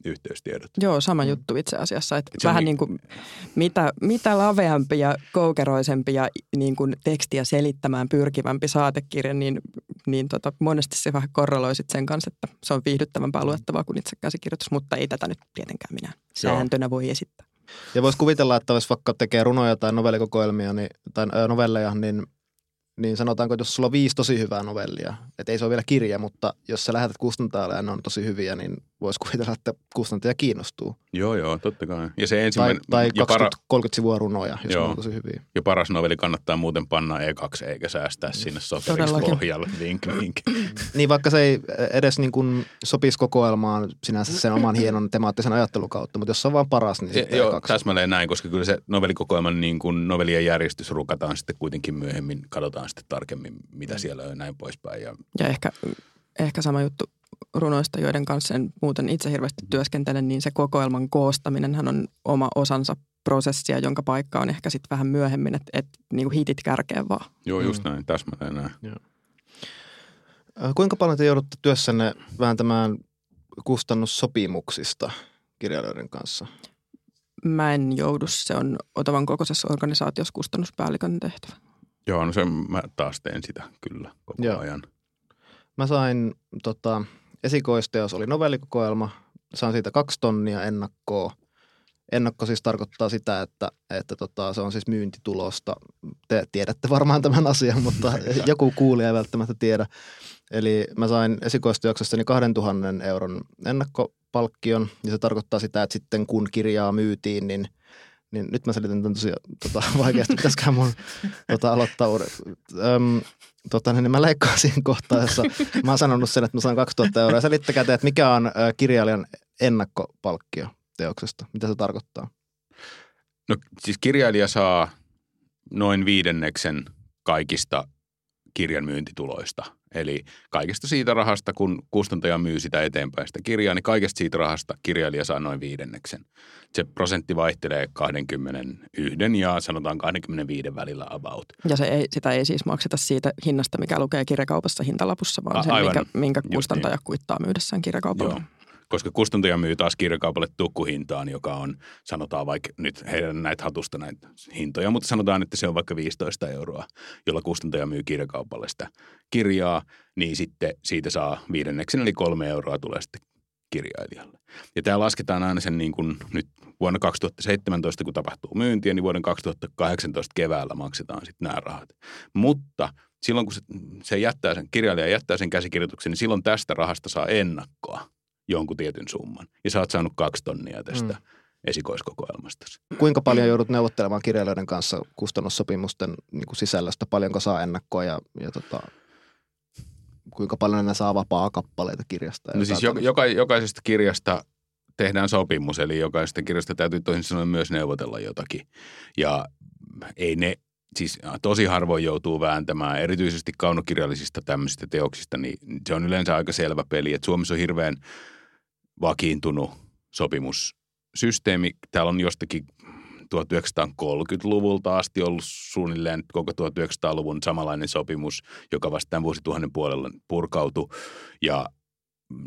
yhteystiedot. Joo, sama juttu itse asiassa. Että Se vähän niin- niin kuin, mitä, mitä laveampi ja koukeroisempi ja niin kuin tekstiä selittämään pyrkivämpi saatekirja, niin, niin tota, monesti se vähän korreloi sen kanssa, että se on viihdyttävämpää luettavaa kuin itse käsikirjoitus, mutta ei tätä nyt tietenkään minä sääntönä voi esittää. Ja voisi kuvitella, että jos vaikka tekee runoja tai novellikokoelmia niin, tai novelleja, niin, niin sanotaanko, että jos sulla on viisi tosi hyvää novellia, että ei se ole vielä kirja, mutta jos sä lähetät kustantajalle ja ne on tosi hyviä, niin voisi kuvitella, että kustantaja kiinnostuu. Joo, joo, totta kai. Ja se Tai, ensimmäinen, tai ja, para, 20-30 sivua runoja, jos Joo. on tosi hyviä. ja paras noveli kannattaa muuten panna E2 eikä säästää sinne sokeriksi pohjalle. Vink, vink. Niin vaikka se ei edes niin kuin sopisi kokoelmaan sinänsä sen oman hienon temaattisen ajattelun kautta, mutta jos se on vaan paras, niin sitten joo, kaksi. täsmälleen näin, koska kyllä se novellikokoelman niin kuin novellien järjestys rukataan sitten kuitenkin myöhemmin, katsotaan sitten tarkemmin, mitä siellä on ja näin poispäin. Ja, Ja ehkä, ehkä sama juttu runoista, joiden kanssa en muuten itse hirveästi työskentele, niin se kokoelman koostaminenhan on oma osansa prosessia, jonka paikka on ehkä sitten vähän myöhemmin, että et, niin hitit kärkeen vaan. joo, just näin, täsmälleen näin. Ö, Kuinka paljon te joudutte työssänne vääntämään kustannussopimuksista kirjailijoiden kanssa? Mä en joudu, se on Otavan kokoisessa organisaatiossa kustannuspäällikön tehtävä. Joo, no se mä taas teen sitä kyllä koko Joo. ajan. Mä sain tota, esikoisteos oli novellikokoelma. Sain siitä kaksi tonnia ennakkoa. Ennakko siis tarkoittaa sitä, että, että tota, se on siis myyntitulosta. Te tiedätte varmaan tämän asian, mutta joku kuulija ei välttämättä tiedä. Eli mä sain esikoisteoksestani 2000 euron ennakkopalkkion ja se tarkoittaa sitä, että sitten kun kirjaa myytiin, niin niin nyt mä selitän tämän tosiaan tota, vaikeasti. Pitäisikään mun tota, aloittaa uuden. Öm, tota, niin mä leikkaan siihen kohtaan, jossa mä oon sanonut sen, että mä saan 2000 euroa. Selittäkää te, että mikä on kirjailijan ennakkopalkkio teoksesta. Mitä se tarkoittaa? No siis kirjailija saa noin viidenneksen kaikista kirjan myyntituloista. Eli kaikesta siitä rahasta, kun kustantaja myy sitä eteenpäin sitä kirjaa, niin kaikesta siitä rahasta kirjailija saa noin viidenneksen. Se prosentti vaihtelee 21 ja sanotaan 25 välillä about. Ja se ei, sitä ei siis makseta siitä hinnasta, mikä lukee kirjakaupassa hintalapussa, vaan A- sen, aivan. minkä, minkä Just kustantaja niin. kuittaa myydessään kirjakaupalla. Joo. Koska kustantaja myy taas kirjakaupalle tukkuhintaan, joka on, sanotaan vaikka nyt heidän näitä hatusta näitä hintoja, mutta sanotaan, että se on vaikka 15 euroa, jolla kustantaja myy kirjakaupalle sitä kirjaa, niin sitten siitä saa viidenneksen, eli kolme euroa tulee sitten kirjailijalle. Ja tämä lasketaan aina sen niin kuin nyt vuonna 2017, kun tapahtuu myyntiä, niin vuoden 2018 keväällä maksetaan sitten nämä rahat. Mutta silloin, kun se, se jättää sen, kirjailija jättää sen käsikirjoituksen, niin silloin tästä rahasta saa ennakkoa jonkun tietyn summan. Ja sä oot saanut kaksi tonnia tästä mm. esikoiskokoelmasta. Kuinka paljon joudut neuvottelemaan kirjailijoiden kanssa kustannussopimusten niin kuin sisällöstä? Paljonko saa ennakkoa ja, ja tota, kuinka paljon ne saa vapaa kappaleita kirjasta? No siis joka, jokaisesta kirjasta tehdään sopimus, eli jokaisesta kirjasta täytyy toisin sanoen myös neuvotella jotakin. Ja ei ne, siis tosi harvoin joutuu vääntämään, erityisesti kaunokirjallisista tämmöisistä teoksista, niin se on yleensä aika selvä peli, että Suomessa on hirveän vakiintunut sopimussysteemi. Täällä on jostakin 1930-luvulta asti ollut suunnilleen koko 1900-luvun samanlainen sopimus, joka vasta tämän vuosituhannen puolella purkautui. Ja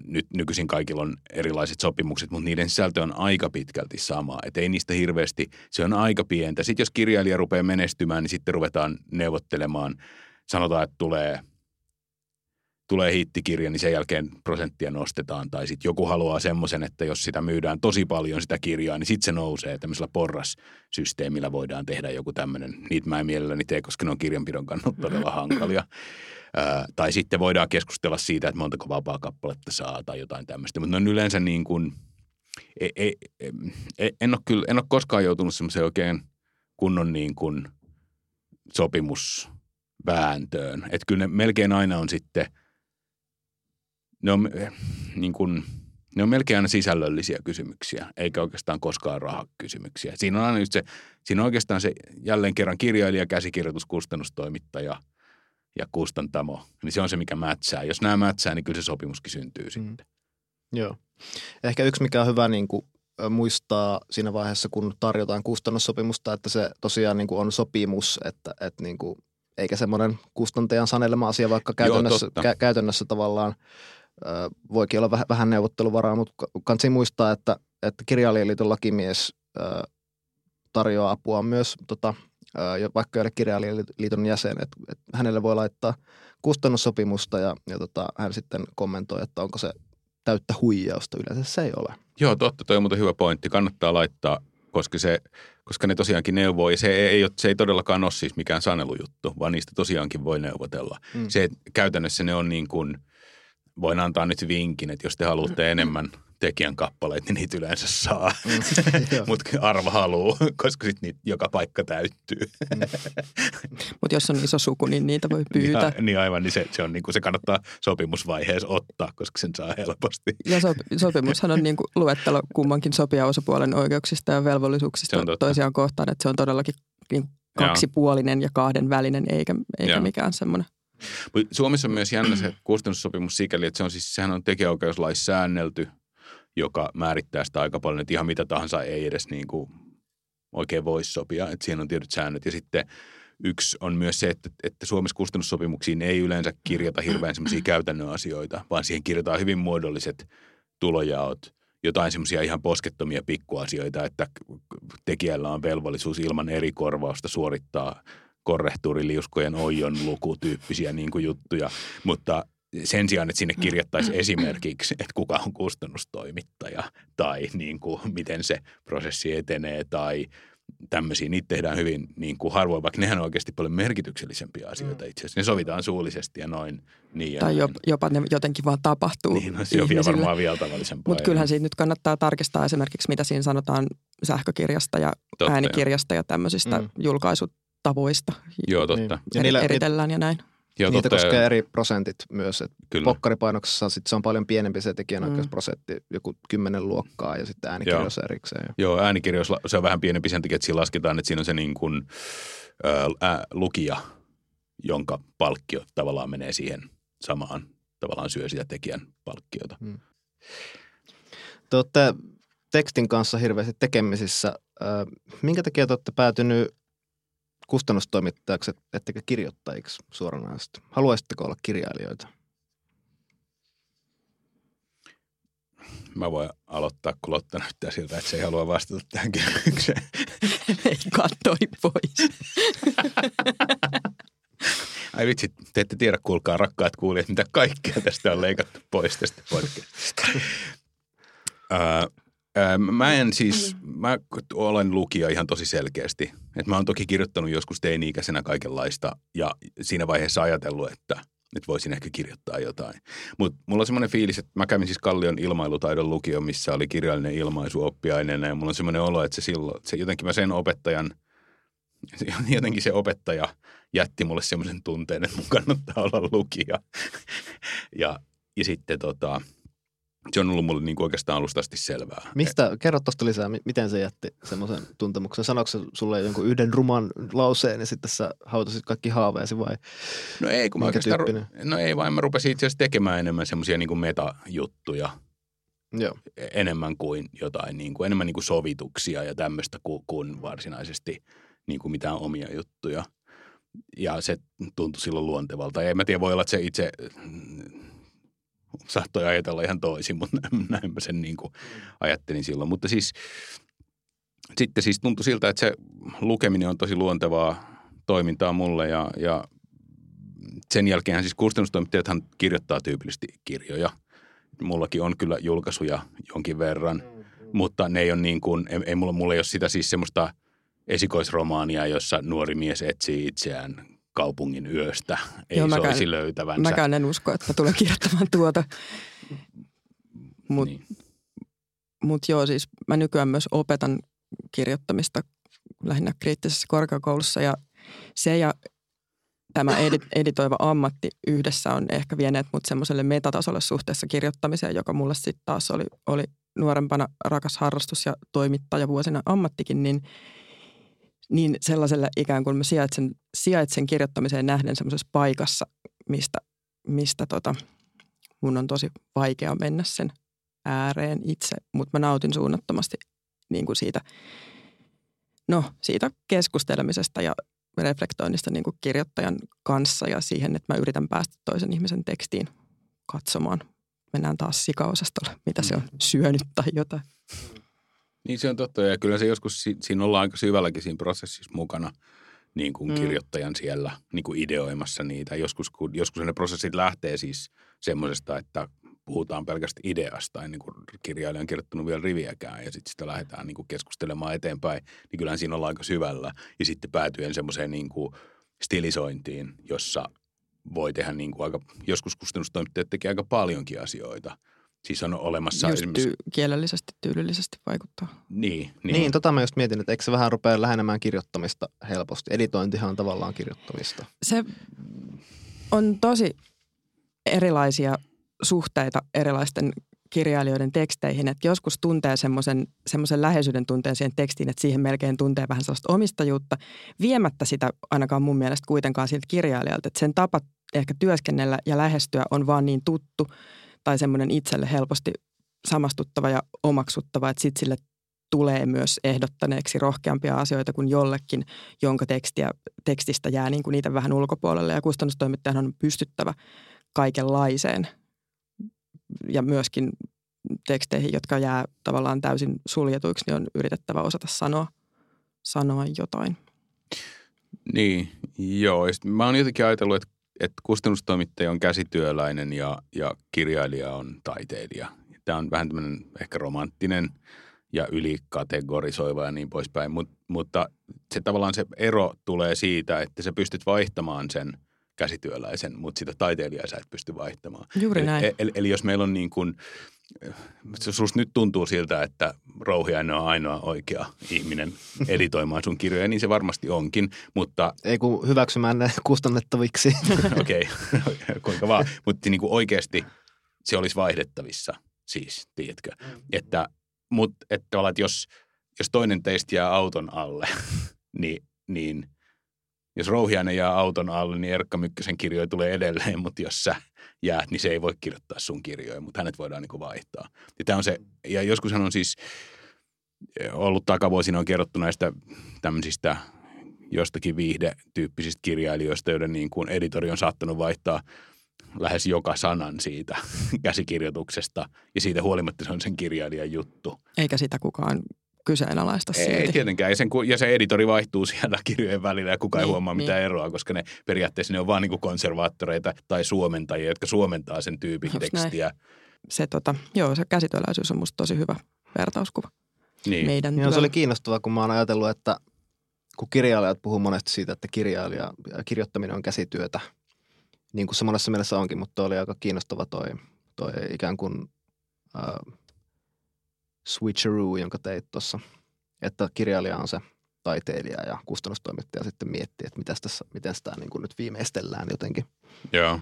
nyt nykyisin kaikilla on erilaiset sopimukset, mutta niiden sisältö on aika pitkälti sama. Että ei niistä hirveästi, se on aika pientä. Sitten jos kirjailija rupeaa menestymään, niin sitten ruvetaan neuvottelemaan. Sanotaan, että tulee – tulee hittikirja, niin sen jälkeen prosenttia nostetaan. Tai sitten joku haluaa semmoisen, että jos sitä myydään tosi paljon sitä kirjaa, niin sitten se nousee. Tämmöisellä porrassysteemillä voidaan tehdä joku tämmöinen. Niitä mä en mielelläni tee, koska ne on kirjanpidon kannalta todella hankalia. Ää, tai sitten voidaan keskustella siitä, että montako vapaa kappaletta saa tai jotain tämmöistä. Mutta ne on yleensä niin kuin, ei, ei, ei, en, ole kyllä, en ole koskaan joutunut semmoiseen oikein kunnon niin kuin sopimusvääntöön. Että kyllä ne melkein aina on sitten – ne on, eh, niin kuin, ne on melkein aina sisällöllisiä kysymyksiä, eikä oikeastaan koskaan rahakysymyksiä. Siinä on aina just se, siinä on oikeastaan se jälleen kerran kirjailija, käsikirjoitus, kustannustoimittaja ja kustantamo. Niin se on se, mikä mätsää. Jos nämä mätsää, niin kyllä se sopimuskin syntyy mm. sitten. Joo. Ehkä yksi, mikä on hyvä niin kuin, muistaa siinä vaiheessa, kun tarjotaan kustannussopimusta, että se tosiaan niin kuin on sopimus, että, että niin kuin, eikä semmoinen kustantajan sanelema asia, vaikka käytännössä, Joo, kä- käytännössä tavallaan – voikin olla vähän, vähän neuvotteluvaraa, mutta kansi muistaa, että, että kirjailijaliiton lakimies tarjoaa apua myös tota, vaikka ei ole kirjailijaliiton jäsen, että, että hänelle voi laittaa kustannussopimusta ja, ja tota, hän sitten kommentoi, että onko se täyttä huijausta. Yleensä se ei ole. Joo, totta. Toi on muuten hyvä pointti. Kannattaa laittaa, koska, se, koska ne tosiaankin neuvoo. Ja se ei, ei, se ei todellakaan ole siis mikään sanelujuttu, vaan niistä tosiaankin voi neuvotella. Mm. Se, käytännössä ne on niin kuin – voin antaa nyt vinkin, että jos te haluatte enemmän tekijän kappaleita, niin niitä yleensä saa. Mm, Mutta arva haluaa, koska sitten niitä joka paikka täyttyy. Mm. Mutta jos on iso suku, niin niitä voi pyytää. Ja, niin aivan, niin se, se, on, niin kuin, se kannattaa sopimusvaiheessa ottaa, koska sen saa helposti. Ja so, sopimushan on niin kuin luettelo kummankin osapuolen oikeuksista ja velvollisuuksista toisiaan kohtaan, että se on todellakin niin kaksipuolinen ja kahden välinen, eikä, eikä mikään semmoinen – Suomessa on myös jännä se kustannussopimus sikäli, että se on siis, sehän on tekijäoikeuslais säännelty, joka määrittää sitä aika paljon, että ihan mitä tahansa ei edes niin kuin oikein voi sopia, että siihen on tietyt säännöt. Ja sitten yksi on myös se, että, että Suomessa kustannussopimuksiin ei yleensä kirjata hirveän semmoisia käytännön asioita, vaan siihen kirjataan hyvin muodolliset tulojaot, jotain semmoisia ihan poskettomia pikkuasioita, että tekijällä on velvollisuus ilman eri korvausta suorittaa korrehtuuriliuskojen oijon lukutyyppisiä niin kuin juttuja, mutta sen sijaan, että sinne kirjattaisiin esimerkiksi, että kuka on kustannustoimittaja tai niin kuin, miten se prosessi etenee tai tämmöisiä, niitä tehdään hyvin niin kuin harvoin, vaikka nehän on oikeasti paljon merkityksellisempiä asioita itse asiassa. Ne sovitaan suullisesti ja noin. Niin ja tai jopa, jopa ne jotenkin vaan tapahtuu Niin, no, se on vielä varmaan vielä tavallisempaa. Mutta kyllähän siitä nyt kannattaa tarkistaa esimerkiksi, mitä siinä sanotaan sähkökirjasta ja Totta, äänikirjasta jo. ja tämmöisistä mm. julkaisut tavoista. Joo, totta. Niin. Ja niillä, eritellään ja näin. Joo, Niitä totta, koskee ja... eri prosentit myös. Et Kyllä. Pokkaripainoksessa sit se on paljon pienempi se tekijänoikeusprosentti, mm. joku kymmenen luokkaa ja sitten äänikirjoissa Joo. erikseen. Jo. Joo, äänikirjoissa se on vähän pienempi sen takia, että siinä lasketaan, että siinä on se niin kuin, ää, lukija, jonka palkkio tavallaan menee siihen samaan, tavallaan syö sitä tekijän palkkiota. Mm. Te olette tekstin kanssa hirveästi tekemisissä. Minkä takia te olette päätynyt kustannustoimittajaksi, ettekä kirjoittajiksi suoranaisesti? Haluaisitteko olla kirjailijoita? Mä voin aloittaa, kun Lotta näyttää siltä, että se ei halua vastata tähän kysymykseen. Ei kattoi pois. Ai vitsi, te ette tiedä, kuulkaa rakkaat kuulijat, mitä kaikkea tästä on leikattu pois tästä podcastista. mä en siis, mä olen lukija ihan tosi selkeästi. Et mä oon toki kirjoittanut joskus teini-ikäisenä kaikenlaista ja siinä vaiheessa ajatellut, että, että voisin ehkä kirjoittaa jotain. Mutta mulla on semmoinen fiilis, että mä kävin siis Kallion ilmailutaidon lukio, missä oli kirjallinen ilmaisu oppiaineena ja mulla on semmoinen olo, että se silloin, että se jotenkin mä sen opettajan – jotenkin se opettaja jätti mulle semmoisen tunteen, että mun kannattaa olla lukija. ja, ja sitten tota, se on ollut mulle niin kuin oikeastaan alusta asti selvää. Mistä, kerro tuosta lisää, miten se jätti semmoisen tuntemuksen? Sanoiko se sulle jonkun yhden ruman lauseen ja sitten sä hautasit kaikki haaveesi vai No ei, kun mä oikeastaan, no ei vaan mä rupesin itse asiassa tekemään enemmän semmoisia niin metajuttuja. Joo. Enemmän kuin jotain, niin kuin, enemmän niin kuin sovituksia ja tämmöistä kuin, kuin varsinaisesti niin kuin mitään omia juttuja. Ja se tuntui silloin luontevalta. Ja en mä tiedä, voi olla, että se itse saattoi ajatella ihan toisin, mutta näin mä sen niin kuin ajattelin silloin. Mutta siis sitten siis tuntui siltä, että se lukeminen on tosi luontevaa toimintaa mulle ja, ja sen jälkeen siis kustannustoimittajathan kirjoittaa tyypillisesti kirjoja. Mullakin on kyllä julkaisuja jonkin verran, mutta ne ei ole niin kuin, ei, ei mulla, mulla ei ole sitä siis semmoista esikoisromaania, jossa nuori mies etsii itseään kaupungin yöstä ei Joo, mäkään, soisi löytävänsä. Mäkään en usko, että mä tulen kirjoittamaan tuota. Mutta niin. mut joo, siis mä nykyään myös opetan kirjoittamista lähinnä kriittisessä korkeakoulussa ja se ja tämä edit- editoiva ammatti yhdessä on ehkä vieneet mut semmoiselle metatasolle suhteessa kirjoittamiseen, joka mulle sitten taas oli, oli nuorempana rakas harrastus ja toimittaja vuosina ammattikin, niin – niin sellaiselle ikään kuin mä sijaitsen, sijaitsen kirjoittamiseen nähden semmoisessa paikassa, mistä, mistä tota, mun on tosi vaikea mennä sen ääreen itse, mutta mä nautin suunnattomasti niin kuin siitä, no, siitä keskustelemisesta ja reflektoinnista niin kuin kirjoittajan kanssa ja siihen, että mä yritän päästä toisen ihmisen tekstiin katsomaan. Mennään taas sikaosastolle, mitä se on mm. syönyt tai jotain. Niin se on totta ja kyllä se joskus, siinä ollaan aika syvälläkin siinä prosessissa mukana niin kuin mm. kirjoittajan siellä niin kuin ideoimassa niitä. Joskus, kun, joskus ne prosessit lähtee siis semmoisesta, että puhutaan pelkästään ideasta ennen kuin kirjailija on kirjoittanut vielä riviäkään ja sitten sitä lähdetään niin kuin keskustelemaan eteenpäin, niin kyllähän siinä ollaan aika syvällä. Ja sitten päätyen semmoiseen niin kuin stilisointiin, jossa voi tehdä niin kuin aika, joskus kustannustoimittajat tekee aika paljonkin asioita – Siis on olemassa just esimerkiksi... Ty- kielellisesti, tyylillisesti vaikuttaa. Niin, niin. niin, tota mä just mietin, että eikö se vähän rupea lähenemään kirjoittamista helposti. Editointihan on tavallaan kirjoittamista. Se on tosi erilaisia suhteita erilaisten kirjailijoiden teksteihin, että joskus tuntee semmoisen, semmoisen läheisyyden tunteen siihen tekstiin, että siihen melkein tuntee vähän sellaista omistajuutta, viemättä sitä ainakaan mun mielestä kuitenkaan siltä kirjailijalta, että sen tapa ehkä työskennellä ja lähestyä on vaan niin tuttu – tai semmoinen itselle helposti samastuttava ja omaksuttava, että sitten sille tulee myös ehdottaneeksi rohkeampia asioita kuin jollekin, jonka tekstiä, tekstistä jää niin kuin niitä vähän ulkopuolelle. Ja kustannustoimittajan on pystyttävä kaikenlaiseen ja myöskin teksteihin, jotka jää tavallaan täysin suljetuiksi, niin on yritettävä osata sanoa, sanoa jotain. Niin, joo. Mä oon jotenkin ajatellut, että että kustannustoimittaja on käsityöläinen ja, ja kirjailija on taiteilija. Tämä on vähän tämmöinen ehkä romanttinen ja ylikategorisoiva ja niin poispäin, Mut, mutta se tavallaan se ero tulee siitä, että sä pystyt vaihtamaan sen käsityöläisen, mutta sitä taiteilijaa sä et pysty vaihtamaan. Juuri näin. Eli, eli, eli jos meillä on niin kuin – Susta nyt tuntuu siltä, että Rouhiainen on ainoa oikea ihminen editoimaan sun kirjoja, niin se varmasti onkin, mutta... Ei kun hyväksymään ne kustannettaviksi. Okei, okay. kuinka vaan. Mutta niin kuin oikeasti se olisi vaihdettavissa siis, tiedätkö? Mm. Että, mutta että, että jos, jos toinen teistä jää auton alle, niin, niin jos Rouhiainen jää auton alle, niin Erkka Mykkäsen kirjoja tulee edelleen, mutta jos sä jäät, niin se ei voi kirjoittaa sun kirjoja, mutta hänet voidaan niin kuin vaihtaa. Ja, tämä on se, ja joskushan on siis ollut takavuosina on kerrottu näistä tämmöisistä jostakin viihdetyyppisistä kirjailijoista, joiden niin kuin editori on saattanut vaihtaa lähes joka sanan siitä käsikirjoituksesta ja siitä huolimatta se on sen kirjailijan juttu. Eikä sitä kukaan kyseenalaista Ei silti. tietenkään, ja, sen, ku- ja se editori vaihtuu siellä kirjojen välillä ja kukaan ei Niin, huomaa mitään niin. eroa, koska ne periaatteessa ne on vaan niin konservaattoreita tai suomentajia, jotka suomentaa sen tyypin Just näin. tekstiä. Se, tota, joo, se käsityöläisyys on musta tosi hyvä vertauskuva Niin. meidän Joo, se oli kiinnostavaa, kun mä oon ajatellut, että kun kirjailijat puhuu monesti siitä, että kirjailija, kirjoittaminen on käsityötä, niin kuin se monessa mielessä onkin, mutta toi oli aika kiinnostava toi, toi ikään kuin äh, switcheroo, jonka teit tuossa, että kirjailija on se taiteilija ja kustannustoimittaja sitten miettii, että mitäs tässä, miten sitä niin kuin nyt viimeistellään jotenkin. Joo.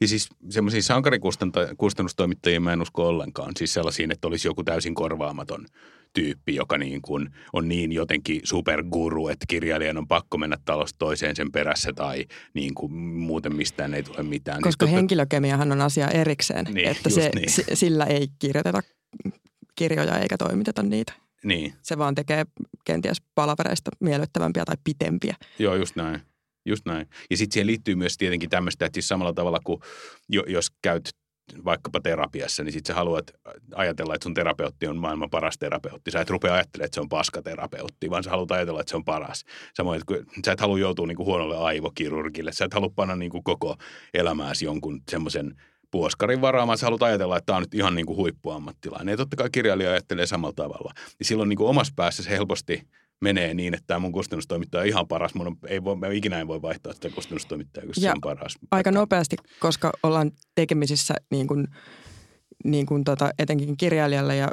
Ja siis semmoisiin sankarikustannustoimittajiin mä en usko ollenkaan. Siis sellaisiin, että olisi joku täysin korvaamaton tyyppi, joka niin kuin on niin jotenkin superguru, että kirjailijan on pakko mennä talosta toiseen sen perässä tai niin kuin muuten mistään ei tule mitään. Koska Niin henkilökemiahan on asia erikseen, Niin, että se, niin. si- sillä ei kirjoiteta kirjoja eikä toimiteta niitä. Niin, Se vaan tekee kenties palavereista miellyttävämpiä tai pitempiä. joo just näin. Just näin. Ja sitten siihen liittyy myös tietenkin tämmöistä, että siis samalla tavalla kuin jo, jos käyt vaikkapa terapiassa, niin sitten sä haluat ajatella, että sun terapeutti on maailman paras terapeutti. Sä et rupea ajattelemaan, että se on paska terapeutti, vaan sä haluat ajatella, että se on paras. Samoin, että kun sä et halua joutua niin kuin huonolle aivokirurgille. Sä et halua panna niin kuin koko elämääsi jonkun semmoisen puoskarin varaamaan. Sä haluat ajatella, että tämä on nyt ihan niin kuin huippuammattilainen. Ja totta kai kirjailija ajattelee samalla tavalla. Ja silloin niin kuin omassa päässä se helposti menee niin, että tämä mun kustannustoimittaja on ihan paras. Mun ei voi, mä ikinä en voi vaihtaa sitä kustannustoimittajaa, koska se Ja on paras. Aika nopeasti, koska ollaan tekemisissä niin kuin, niin kuin tota, etenkin kirjailijalle ja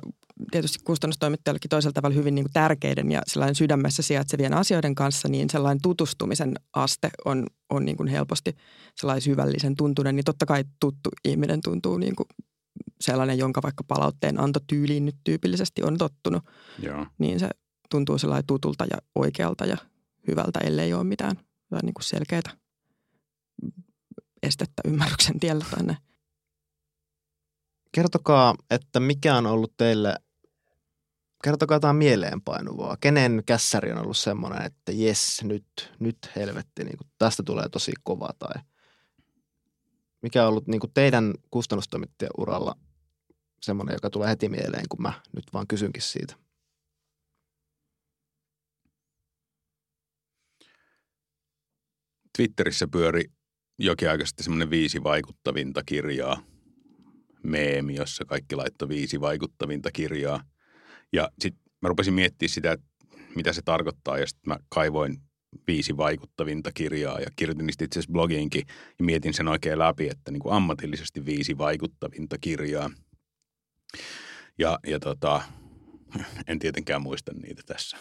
tietysti kustannustoimittajallekin toisella tavalla hyvin niin kuin tärkeiden ja sellainen sydämessä sijaitsevien asioiden kanssa, niin sellainen tutustumisen aste on, on niin kuin helposti sellainen syvällisen tuntunen. Niin totta kai tuttu ihminen tuntuu niin kuin sellainen, jonka vaikka palautteen antotyyliin nyt tyypillisesti on tottunut, Joo. niin se tuntuu sellainen tutulta ja oikealta ja hyvältä, ellei ole mitään niin kuin selkeää estettä ymmärryksen tiellä tai näin. Kertokaa, että mikä on ollut teille, kertokaa jotain mieleenpainuvaa. Kenen kässäri on ollut semmoinen, että jes, nyt, nyt helvetti, niin kuin, tästä tulee tosi kova tai mikä on ollut niin kuin teidän kustannustoimittajan uralla semmoinen, joka tulee heti mieleen, kun mä nyt vaan kysynkin siitä. Twitterissä pyöri jokin aika sitten semmoinen viisi vaikuttavinta kirjaa meemi, jossa kaikki laittoi viisi vaikuttavinta kirjaa. Ja sitten mä rupesin miettimään sitä, että mitä se tarkoittaa ja sitten mä kaivoin viisi vaikuttavinta kirjaa ja kirjoitin niistä itse asiassa blogiinkin ja mietin sen oikein läpi, että niin kuin ammatillisesti viisi vaikuttavinta kirjaa. Ja, ja tota, en tietenkään muista niitä tässä.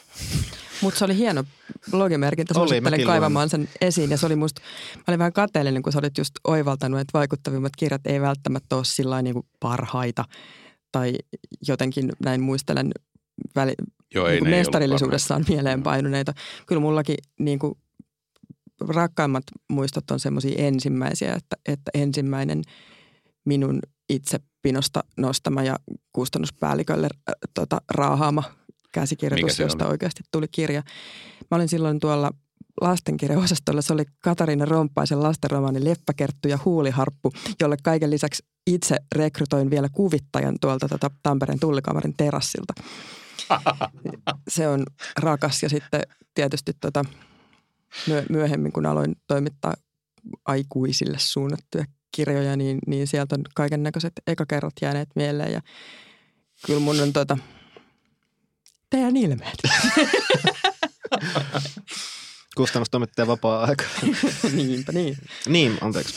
Mutta se oli hieno blogimerkintä. Oli, mäkin kaivamaan sen esiin. Ja se oli musta, mä olin vähän kateellinen, kun sä olit just oivaltanut, että vaikuttavimmat kirjat ei välttämättä ole sillä niin kuin parhaita. Tai jotenkin näin muistelen väli, Joo, ei niin mestarellisuudessaan mieleenpainuneita. Kyllä mullakin niin kuin rakkaimmat muistot on semmoisia ensimmäisiä, että, että ensimmäinen minun itse pinosta nostama ja kustannuspäällikölle äh, tota, raahaama käsikirjoitus, josta oli? oikeasti tuli kirja. Mä olin silloin tuolla lastenkirjaosastolla. Se oli Katariina Romppaisen lastenromaani Leppäkerttu ja huuliharppu, jolle kaiken lisäksi itse rekrytoin vielä kuvittajan tuolta tota Tampereen tullikamarin terassilta. Se on rakas ja sitten tietysti tota, myö- myöhemmin, kun aloin toimittaa aikuisille suunnattuja kirjoja, niin, niin sieltä on kaiken näköiset ekakerrat jääneet mieleen ja kyllä mun on tota, teidän ilmeet. Kustannustoimittajan vapaa-aika. Niinpä niin. niin, anteeksi.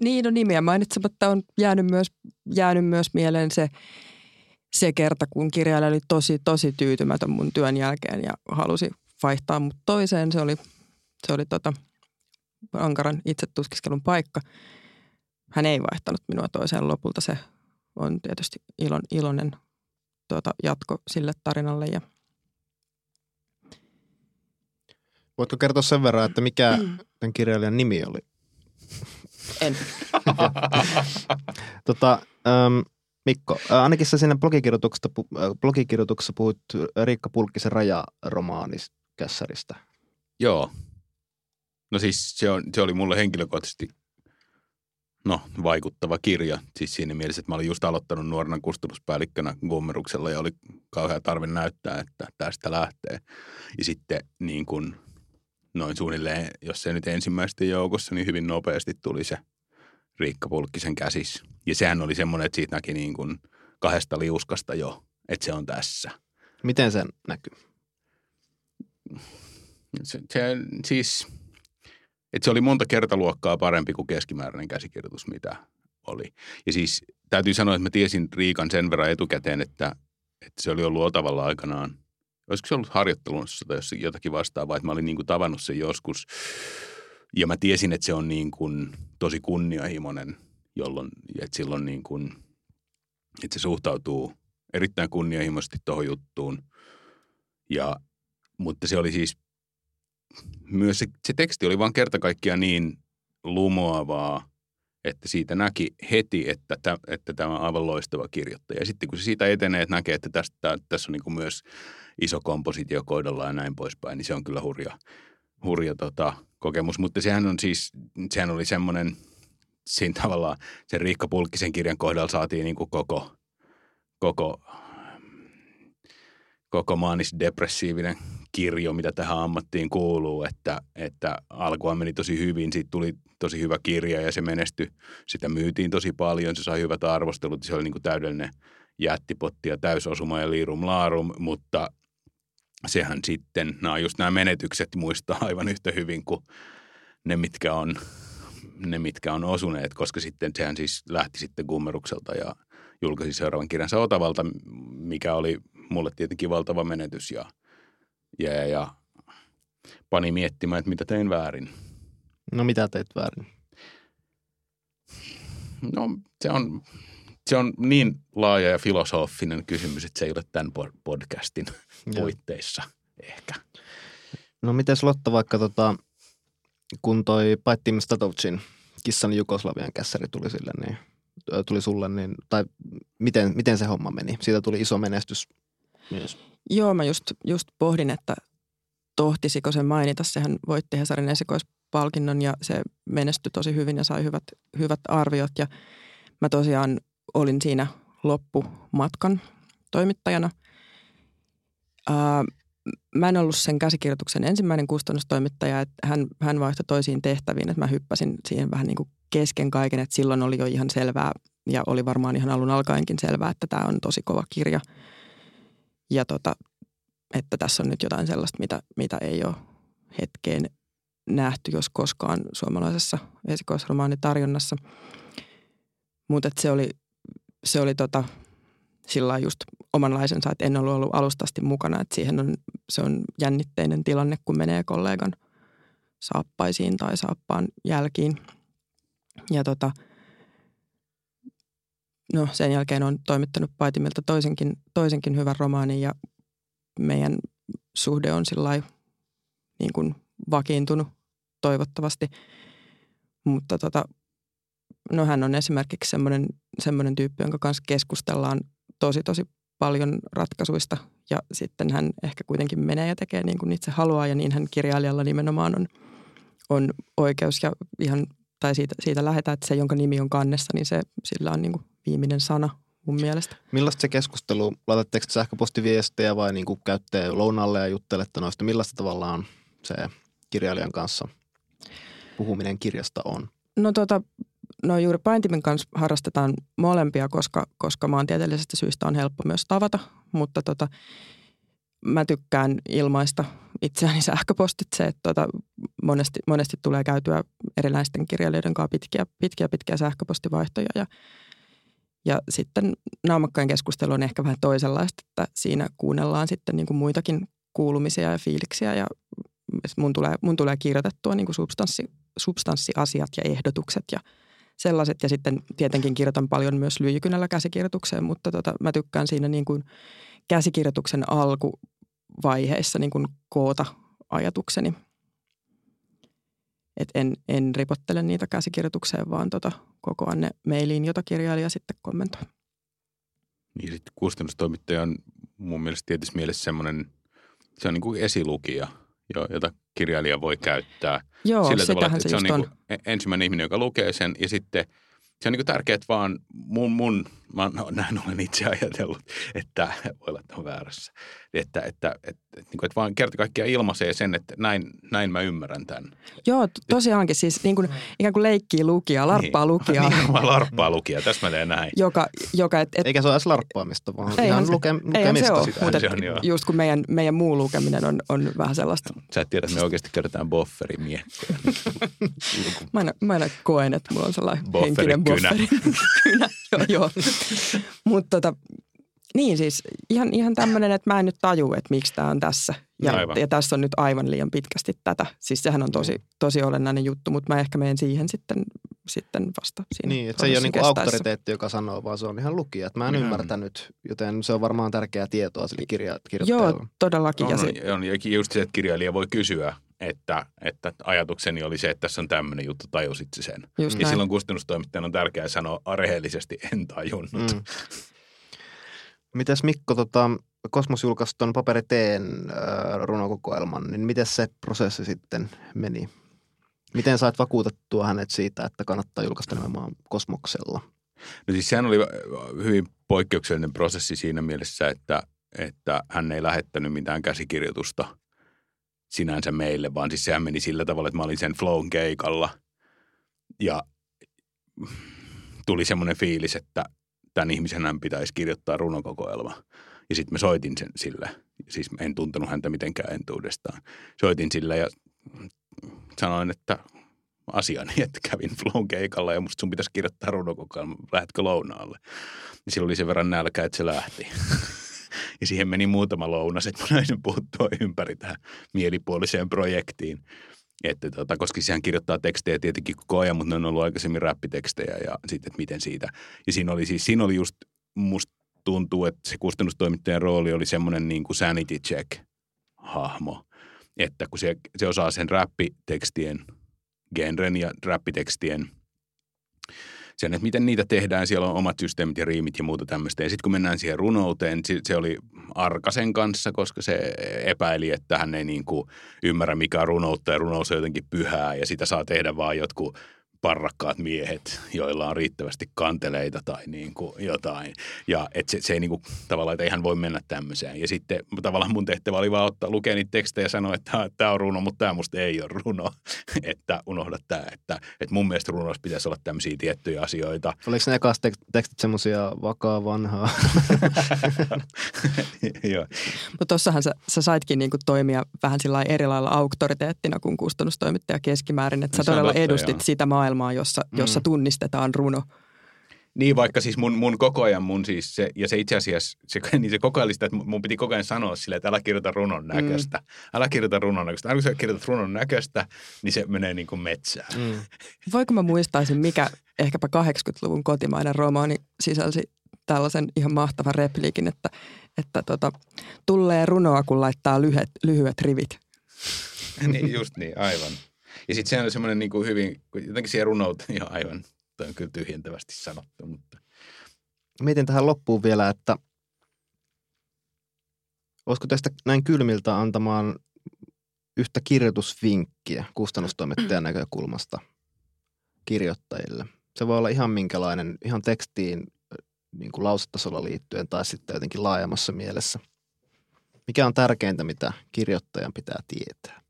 Niin, no nimiä mainitsematta on jäänyt myös, jäänyt myös mieleen se, se kerta, kun kirjailija oli tosi, tosi tyytymätön mun työn jälkeen ja halusi vaihtaa mut toiseen. Se oli, se oli tota, ankaran itsetuskiskelun paikka. Hän ei vaihtanut minua toiseen lopulta. Se on tietysti ilon, iloinen tuota, jatko sille tarinalle. Ja Voitko kertoa sen verran, että mikä tämän kirjailijan nimi oli? en. Tota, ähm, Mikko, äh, ainakin sä siinä blogikirjoituksessa, äh, blogikirjoituksessa puhuit Riikka Pulkkisen rajaromaaniskässäristä. Joo. No siis se, on, se oli mulle henkilökohtaisesti, no, vaikuttava kirja. Siis siinä mielessä, että mä olin just aloittanut nuorena kustannuspäällikkönä Gummeruksella ja oli kauhea tarve näyttää, että tästä lähtee. Ja sitten niin kuin noin suunnilleen, jos se nyt ensimmäisten joukossa, niin hyvin nopeasti tuli se Riikka Pulkkisen käsis. Ja sehän oli semmoinen, että siitä näki niin kuin kahdesta liuskasta jo, että se on tässä. Miten se näkyy? Se, se siis, että se oli monta kertaluokkaa parempi kuin keskimääräinen käsikirjoitus, mitä oli. Ja siis täytyy sanoa, että mä tiesin Riikan sen verran etukäteen, että, että se oli ollut otavalla aikanaan. Olisiko se ollut harjoittelussa tai jotakin vastaavaa, että mä olin niin kuin tavannut sen joskus. Ja mä tiesin, että se on niin kuin tosi kunnianhimoinen, jolloin, että silloin niin kuin, että se suhtautuu erittäin kunnianhimoisesti tuohon juttuun. Ja, mutta se oli siis myös se, se teksti oli vaan kerta kaikkiaan niin lumoavaa, että siitä näki heti, että, tä, että tämä on aivan loistava kirjoittaja. Ja sitten kun se siitä etenee, että näkee, että tästä, tässä on niin kuin myös iso kompositio kohdalla ja näin poispäin, niin se on kyllä hurja, hurja tota, kokemus. Mutta sehän on siis, sehän oli semmoinen, siinä tavallaan sen Riikka Pulkkisen kirjan kohdalla saatiin niin kuin koko, koko, koko maanis-depressiivinen kirjo, mitä tähän ammattiin kuuluu, että, että alkua meni tosi hyvin, siitä tuli tosi hyvä kirja ja se menestyi. Sitä myytiin tosi paljon, se sai hyvät arvostelut, se oli niin kuin täydellinen jättipotti ja täysosuma ja liirum laarum, mutta sehän sitten, nämä just nämä menetykset muistaa aivan yhtä hyvin kuin ne, mitkä on, ne, mitkä on osuneet, koska sitten sehän siis lähti sitten Gummerukselta ja julkaisi seuraavan kirjansa Otavalta, mikä oli mulle tietenkin valtava menetys ja – ja, ja, ja pani miettimään, että mitä tein väärin. No mitä teit väärin? No se on, se on niin laaja ja filosofinen kysymys, että se ei ole tämän podcastin puitteissa ehkä. No miten Lotta vaikka tota, kun toi Paittim Statovcin kissan Jugoslavian kässäri tuli sille, niin tuli sulle, niin, tai miten, miten se homma meni? Siitä tuli iso menestys myös. Joo, mä just, just pohdin, että tohtisiko se mainita. Sehän voitti Hesarin esikoispalkinnon ja se menestyi tosi hyvin ja sai hyvät, hyvät arviot. Ja mä tosiaan olin siinä loppumatkan toimittajana. Ää, mä en ollut sen käsikirjoituksen ensimmäinen kustannustoimittaja, että hän, hän vaihtoi toisiin tehtäviin, että mä hyppäsin siihen vähän niin kuin kesken kaiken, että silloin oli jo ihan selvää ja oli varmaan ihan alun alkaenkin selvää, että tämä on tosi kova kirja – ja tota, että tässä on nyt jotain sellaista, mitä, mitä ei ole hetkeen nähty, jos koskaan suomalaisessa esikoisromaanitarjonnassa. Mutta se oli, se oli tota, sillä just omanlaisensa, että en ollut ollut alustasti mukana. Että siihen on, se on jännitteinen tilanne, kun menee kollegan saappaisiin tai saappaan jälkiin. Ja tota, no sen jälkeen on toimittanut Paitimilta toisenkin, toisenkin hyvän romaanin ja meidän suhde on sillä niin kuin vakiintunut toivottavasti. Mutta tota, no hän on esimerkiksi semmoinen, semmoinen tyyppi, jonka kanssa keskustellaan tosi tosi paljon ratkaisuista ja sitten hän ehkä kuitenkin menee ja tekee niin kuin itse haluaa ja niin hän kirjailijalla nimenomaan on, on oikeus ja ihan, tai siitä, siitä lähetään, että se, jonka nimi on kannessa, niin se, sillä on niin kuin viimeinen sana mun mielestä. Millaista se keskustelu, laitatteko sähköpostiviestejä vai niin kuin käytte lounalle ja juttelette noista, millaista tavallaan se kirjailijan kanssa puhuminen kirjasta on? No tota, no juuri Paintimin kanssa harrastetaan molempia, koska, koska maantieteellisestä syystä on helppo myös tavata, mutta tota, mä tykkään ilmaista itseäni sähköpostitse, että tota, monesti, monesti tulee käytyä erilaisten kirjailijoiden kanssa pitkiä, pitkiä, pitkiä sähköpostivaihtoja ja ja sitten naamakkain keskustelu on ehkä vähän toisenlaista, että siinä kuunnellaan sitten niin kuin muitakin kuulumisia ja fiiliksiä ja mun tulee, mun tulee kirjoitettua niin kuin substanssi, substanssiasiat ja ehdotukset ja sellaiset. Ja sitten tietenkin kirjoitan paljon myös lyijykynällä käsikirjoitukseen, mutta tota, mä tykkään siinä niin kuin käsikirjoituksen alkuvaiheessa niin kuin koota ajatukseni – et en, en ripottele niitä käsikirjoitukseen, vaan tota, kokoan ne mailiin, jota kirjailija sitten kommentoi. Niin sitten kustannustoimittaja on mun mielestä tietysti mielessä semmoinen, se on niin kuin esilukija, jota kirjailija voi käyttää. Joo, Sillä tavalla, että se, se on, niin kuin on. ensimmäinen ihminen, joka lukee sen ja sitten se on niin tärkeää vaan mun, mun mä näin olen itse ajatellut, että voi olla, että on väärässä, että, että, että, että, niin kuin, että vaan kerta kaikkiaan ilmaisee sen, että näin, näin mä ymmärrän tämän. Joo, tosiaankin siis niin kuin, ikään kuin leikkii lukija, larppaa niin, lukijaa. Niin, larppaa lukijaa, täsmäleen näin. Joka, joka, et, et, Eikä se ole edes larppaamista, vaan eihän ihan luke, eihän se ole, mutta se on, just kun meidän, meidän muu lukeminen on, on vähän sellaista. Sä et tiedä, että me oikeasti käytetään bofferin miekkoja. mä, aina, mä aina koen, että mulla on sellainen bofferi, henkinen bofferi. kynä. joo, joo. Mutta tota, niin siis ihan, ihan tämmöinen, että mä en nyt taju, että miksi tämä on tässä. Ja, ja tässä on nyt aivan liian pitkästi tätä. Siis sehän on tosi, tosi olennainen juttu, mutta mä ehkä menen siihen sitten, sitten vasta siinä Niin, että se ei ole niin auktoriteetti, joka sanoo, vaan se on ihan lukija. Että mä en mm. ymmärtänyt, joten se on varmaan tärkeää tietoa sille kirja, kirjoittajalle. Joo, todellakin. On, ja, se, on, ja just se, että kirjailija voi kysyä, että, että ajatukseni oli se, että tässä on tämmöinen juttu, tajusit sen. Just ja näin. silloin kustannustoimittajan on tärkeää sanoa rehellisesti, en tajunnut. Mm. Mites Mikko, tota, Kosmos julkaisi tuon paperiteen äh, runokokoelman, niin miten se prosessi sitten meni? Miten sait vakuutettua hänet siitä, että kannattaa julkaista nimenomaan Kosmoksella? No siis sehän oli hyvin poikkeuksellinen prosessi siinä mielessä, että, että hän ei lähettänyt mitään käsikirjoitusta sinänsä meille, vaan siis sehän meni sillä tavalla, että mä olin sen flown keikalla ja tuli semmoinen fiilis, että tämän ihmisen pitäisi kirjoittaa runokokoelma. Ja sitten mä soitin sen sille. Siis en tuntenut häntä mitenkään entuudestaan. Soitin sille ja sanoin, että asiani, että kävin Flown keikalla ja musta sun pitäisi kirjoittaa runokokoelma. Lähdetkö lounaalle? Ja silloin oli sen verran nälkä, että se lähti. Ja siihen meni muutama lounas, että mä näin puuttua ympäri tähän mielipuoliseen projektiin. Että tota, koska sehän kirjoittaa tekstejä tietenkin koko ajan, mutta ne on ollut aikaisemmin räppitekstejä ja sitten, että miten siitä. Ja siinä oli siis, siinä oli just, musta tuntuu, että se kustannustoimittajan rooli oli semmoinen niin kuin sanity check hahmo. Että kun se, se osaa sen räppitekstien genren ja räppitekstien – sen, että miten niitä tehdään, siellä on omat systeemit ja riimit ja muuta tämmöistä. Ja sitten kun mennään siihen runouteen, se oli Arkasen kanssa, koska se epäili, että hän ei niin kuin ymmärrä mikä on runoutta ja runous on jotenkin pyhää ja sitä saa tehdä vaan jotkut parrakkaat miehet, joilla on riittävästi kanteleita tai niin kuin jotain. Ja et se, se ei niin kuin, tavallaan, että eihän voi mennä tämmöiseen. Ja sitten tavallaan mun tehtävä oli vaan ottaa, lukea niitä tekstejä ja sanoa, että tämä on runo, mutta tämä musta ei ole runo. että unohda tämä. Että, että mun mielestä runossa pitäisi olla tämmöisiä tiettyjä asioita. Oliko ne ekas tekstit semmoisia vakaa vanhaa? Joo. Mutta tossahan sä, sä saitkin niinku toimia vähän sillä eri lailla auktoriteettina kuin kustannustoimittaja keskimäärin. Että sä todella edustit sitä maailmaa maailmaa, jossa, mm. jossa tunnistetaan runo. Niin, vaikka siis mun, mun koko ajan mun siis se, ja se itse asiassa, se, niin se koko ajan sitä, että mun piti koko ajan sanoa sille, että älä kirjoita runon mm. näköistä. Mm. Älä kirjoita runon näköistä. Älä kun sä kirjoitat runon näköistä, niin se menee niin kuin metsään. Mm. Voiko mä muistaisin, mikä ehkäpä 80-luvun kotimainen romaani sisälsi tällaisen ihan mahtavan repliikin, että, että tota, tulee runoa, kun laittaa lyhyet, lyhyet rivit. niin, just niin, aivan. Ja sitten se on semmoinen niin kuin hyvin, jotenkin siihen runouteen ihan aivan, toi on kyllä tyhjentävästi sanottu, mutta. Mietin tähän loppuun vielä, että olisiko tästä näin kylmiltä antamaan yhtä kirjoitusvinkkiä kustannustoimittajan näkökulmasta kirjoittajille. Se voi olla ihan minkälainen, ihan tekstiin niin kuin lausetasolla liittyen tai sitten jotenkin laajemmassa mielessä. Mikä on tärkeintä, mitä kirjoittajan pitää tietää?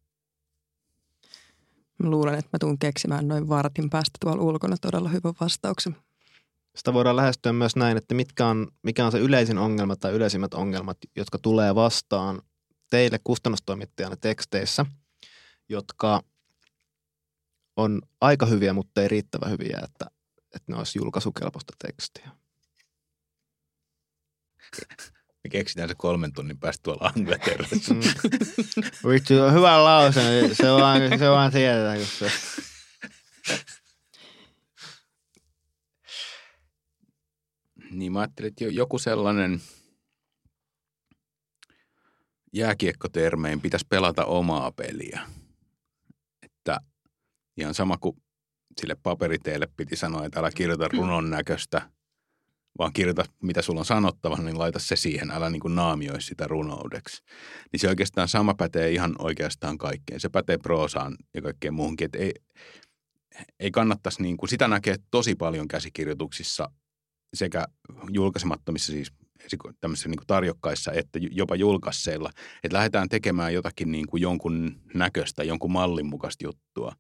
Mä luulen, että mä tuun keksimään noin vartin päästä tuolla ulkona todella hyvän vastauksen. Sitä voidaan lähestyä myös näin, että mitkä on, mikä on se yleisin ongelma tai yleisimmät ongelmat, jotka tulee vastaan teille kustannustoimittajana teksteissä, jotka on aika hyviä, mutta ei riittävän hyviä, että, että ne olisi julkaisukelpoista tekstiä. Me keksitään se kolmen tunnin päästä tuolla Angleterrassa. Mm. Vittu, hyvä lause. Niin se vaan, se vaan tiedetään, kun se... Niin mä ajattelin, että joku sellainen jääkiekkotermein pitäisi pelata omaa peliä. Että ihan sama kuin sille paperiteelle piti sanoa, että älä kirjoita runon näköistä – vaan kirjoita, mitä sulla on sanottava, niin laita se siihen, älä niin kuin naamioi sitä runoudeksi. Niin se oikeastaan sama pätee ihan oikeastaan kaikkeen. Se pätee proosaan ja kaikkeen muuhunkin, että ei, ei kannattaisi, niin kuin, sitä näkee tosi paljon käsikirjoituksissa sekä julkaisemattomissa siis tämmöisissä niin tarjokkaissa että jopa julkaisseilla, että lähdetään tekemään jotakin niin kuin jonkun näköistä, jonkun mallin mukaista juttua,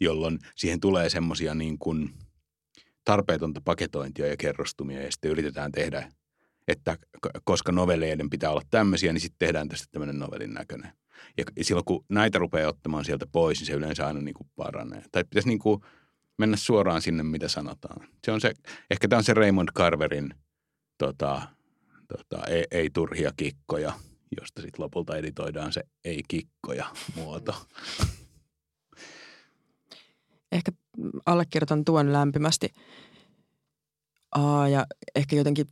jolloin siihen tulee semmoisia niin kuin tarpeetonta paketointia ja kerrostumia ja sitten yritetään tehdä, että koska novelleiden pitää olla tämmöisiä, niin sitten tehdään tästä tämmöinen novellin näköinen. Ja silloin kun näitä rupeaa ottamaan sieltä pois, niin se yleensä aina niin kuin paranee. Tai pitäisi niin kuin mennä suoraan sinne, mitä sanotaan. Se on se, ehkä tämä on se Raymond Carverin tota, tota, ei, ei turhia kikkoja, josta sitten lopulta editoidaan se ei kikkoja muoto. Ehkä allekirjoitan tuon lämpimästi. Aa, ja ehkä jotenkin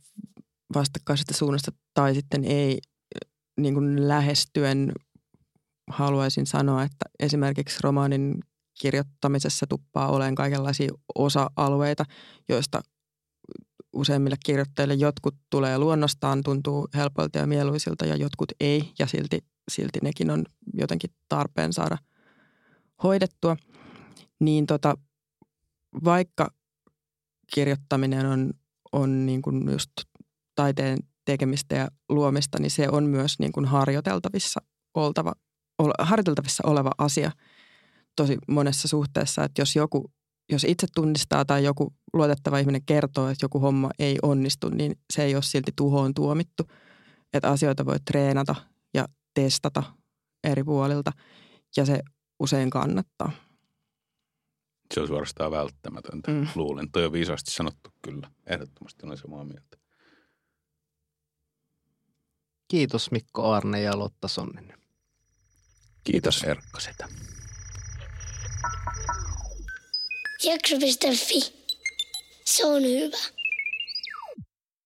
vastakkaisesta suunnasta tai sitten ei niin kuin lähestyen haluaisin sanoa, että esimerkiksi romaanin kirjoittamisessa tuppaa olemaan kaikenlaisia osa-alueita, joista useimmille kirjoittajille jotkut tulee luonnostaan, tuntuu helpoilta ja mieluisilta ja jotkut ei ja silti, silti nekin on jotenkin tarpeen saada hoidettua. Niin tota, vaikka kirjoittaminen on, on niin kuin just taiteen tekemistä ja luomista, niin se on myös niin kuin harjoiteltavissa, oltava, harjoiteltavissa oleva asia tosi monessa suhteessa, että jos joku jos itse tunnistaa tai joku luotettava ihminen kertoo, että joku homma ei onnistu, niin se ei ole silti tuhoon tuomittu. Että asioita voi treenata ja testata eri puolilta ja se usein kannattaa. Se on suorastaan välttämätöntä, mm. luulen. Toi on viisaasti sanottu kyllä. Ehdottomasti olen samaa mieltä. Kiitos Mikko Arne ja Lotta Sonninen. Kiitos Erkka Setä. Jakso.fi. Se on hyvä.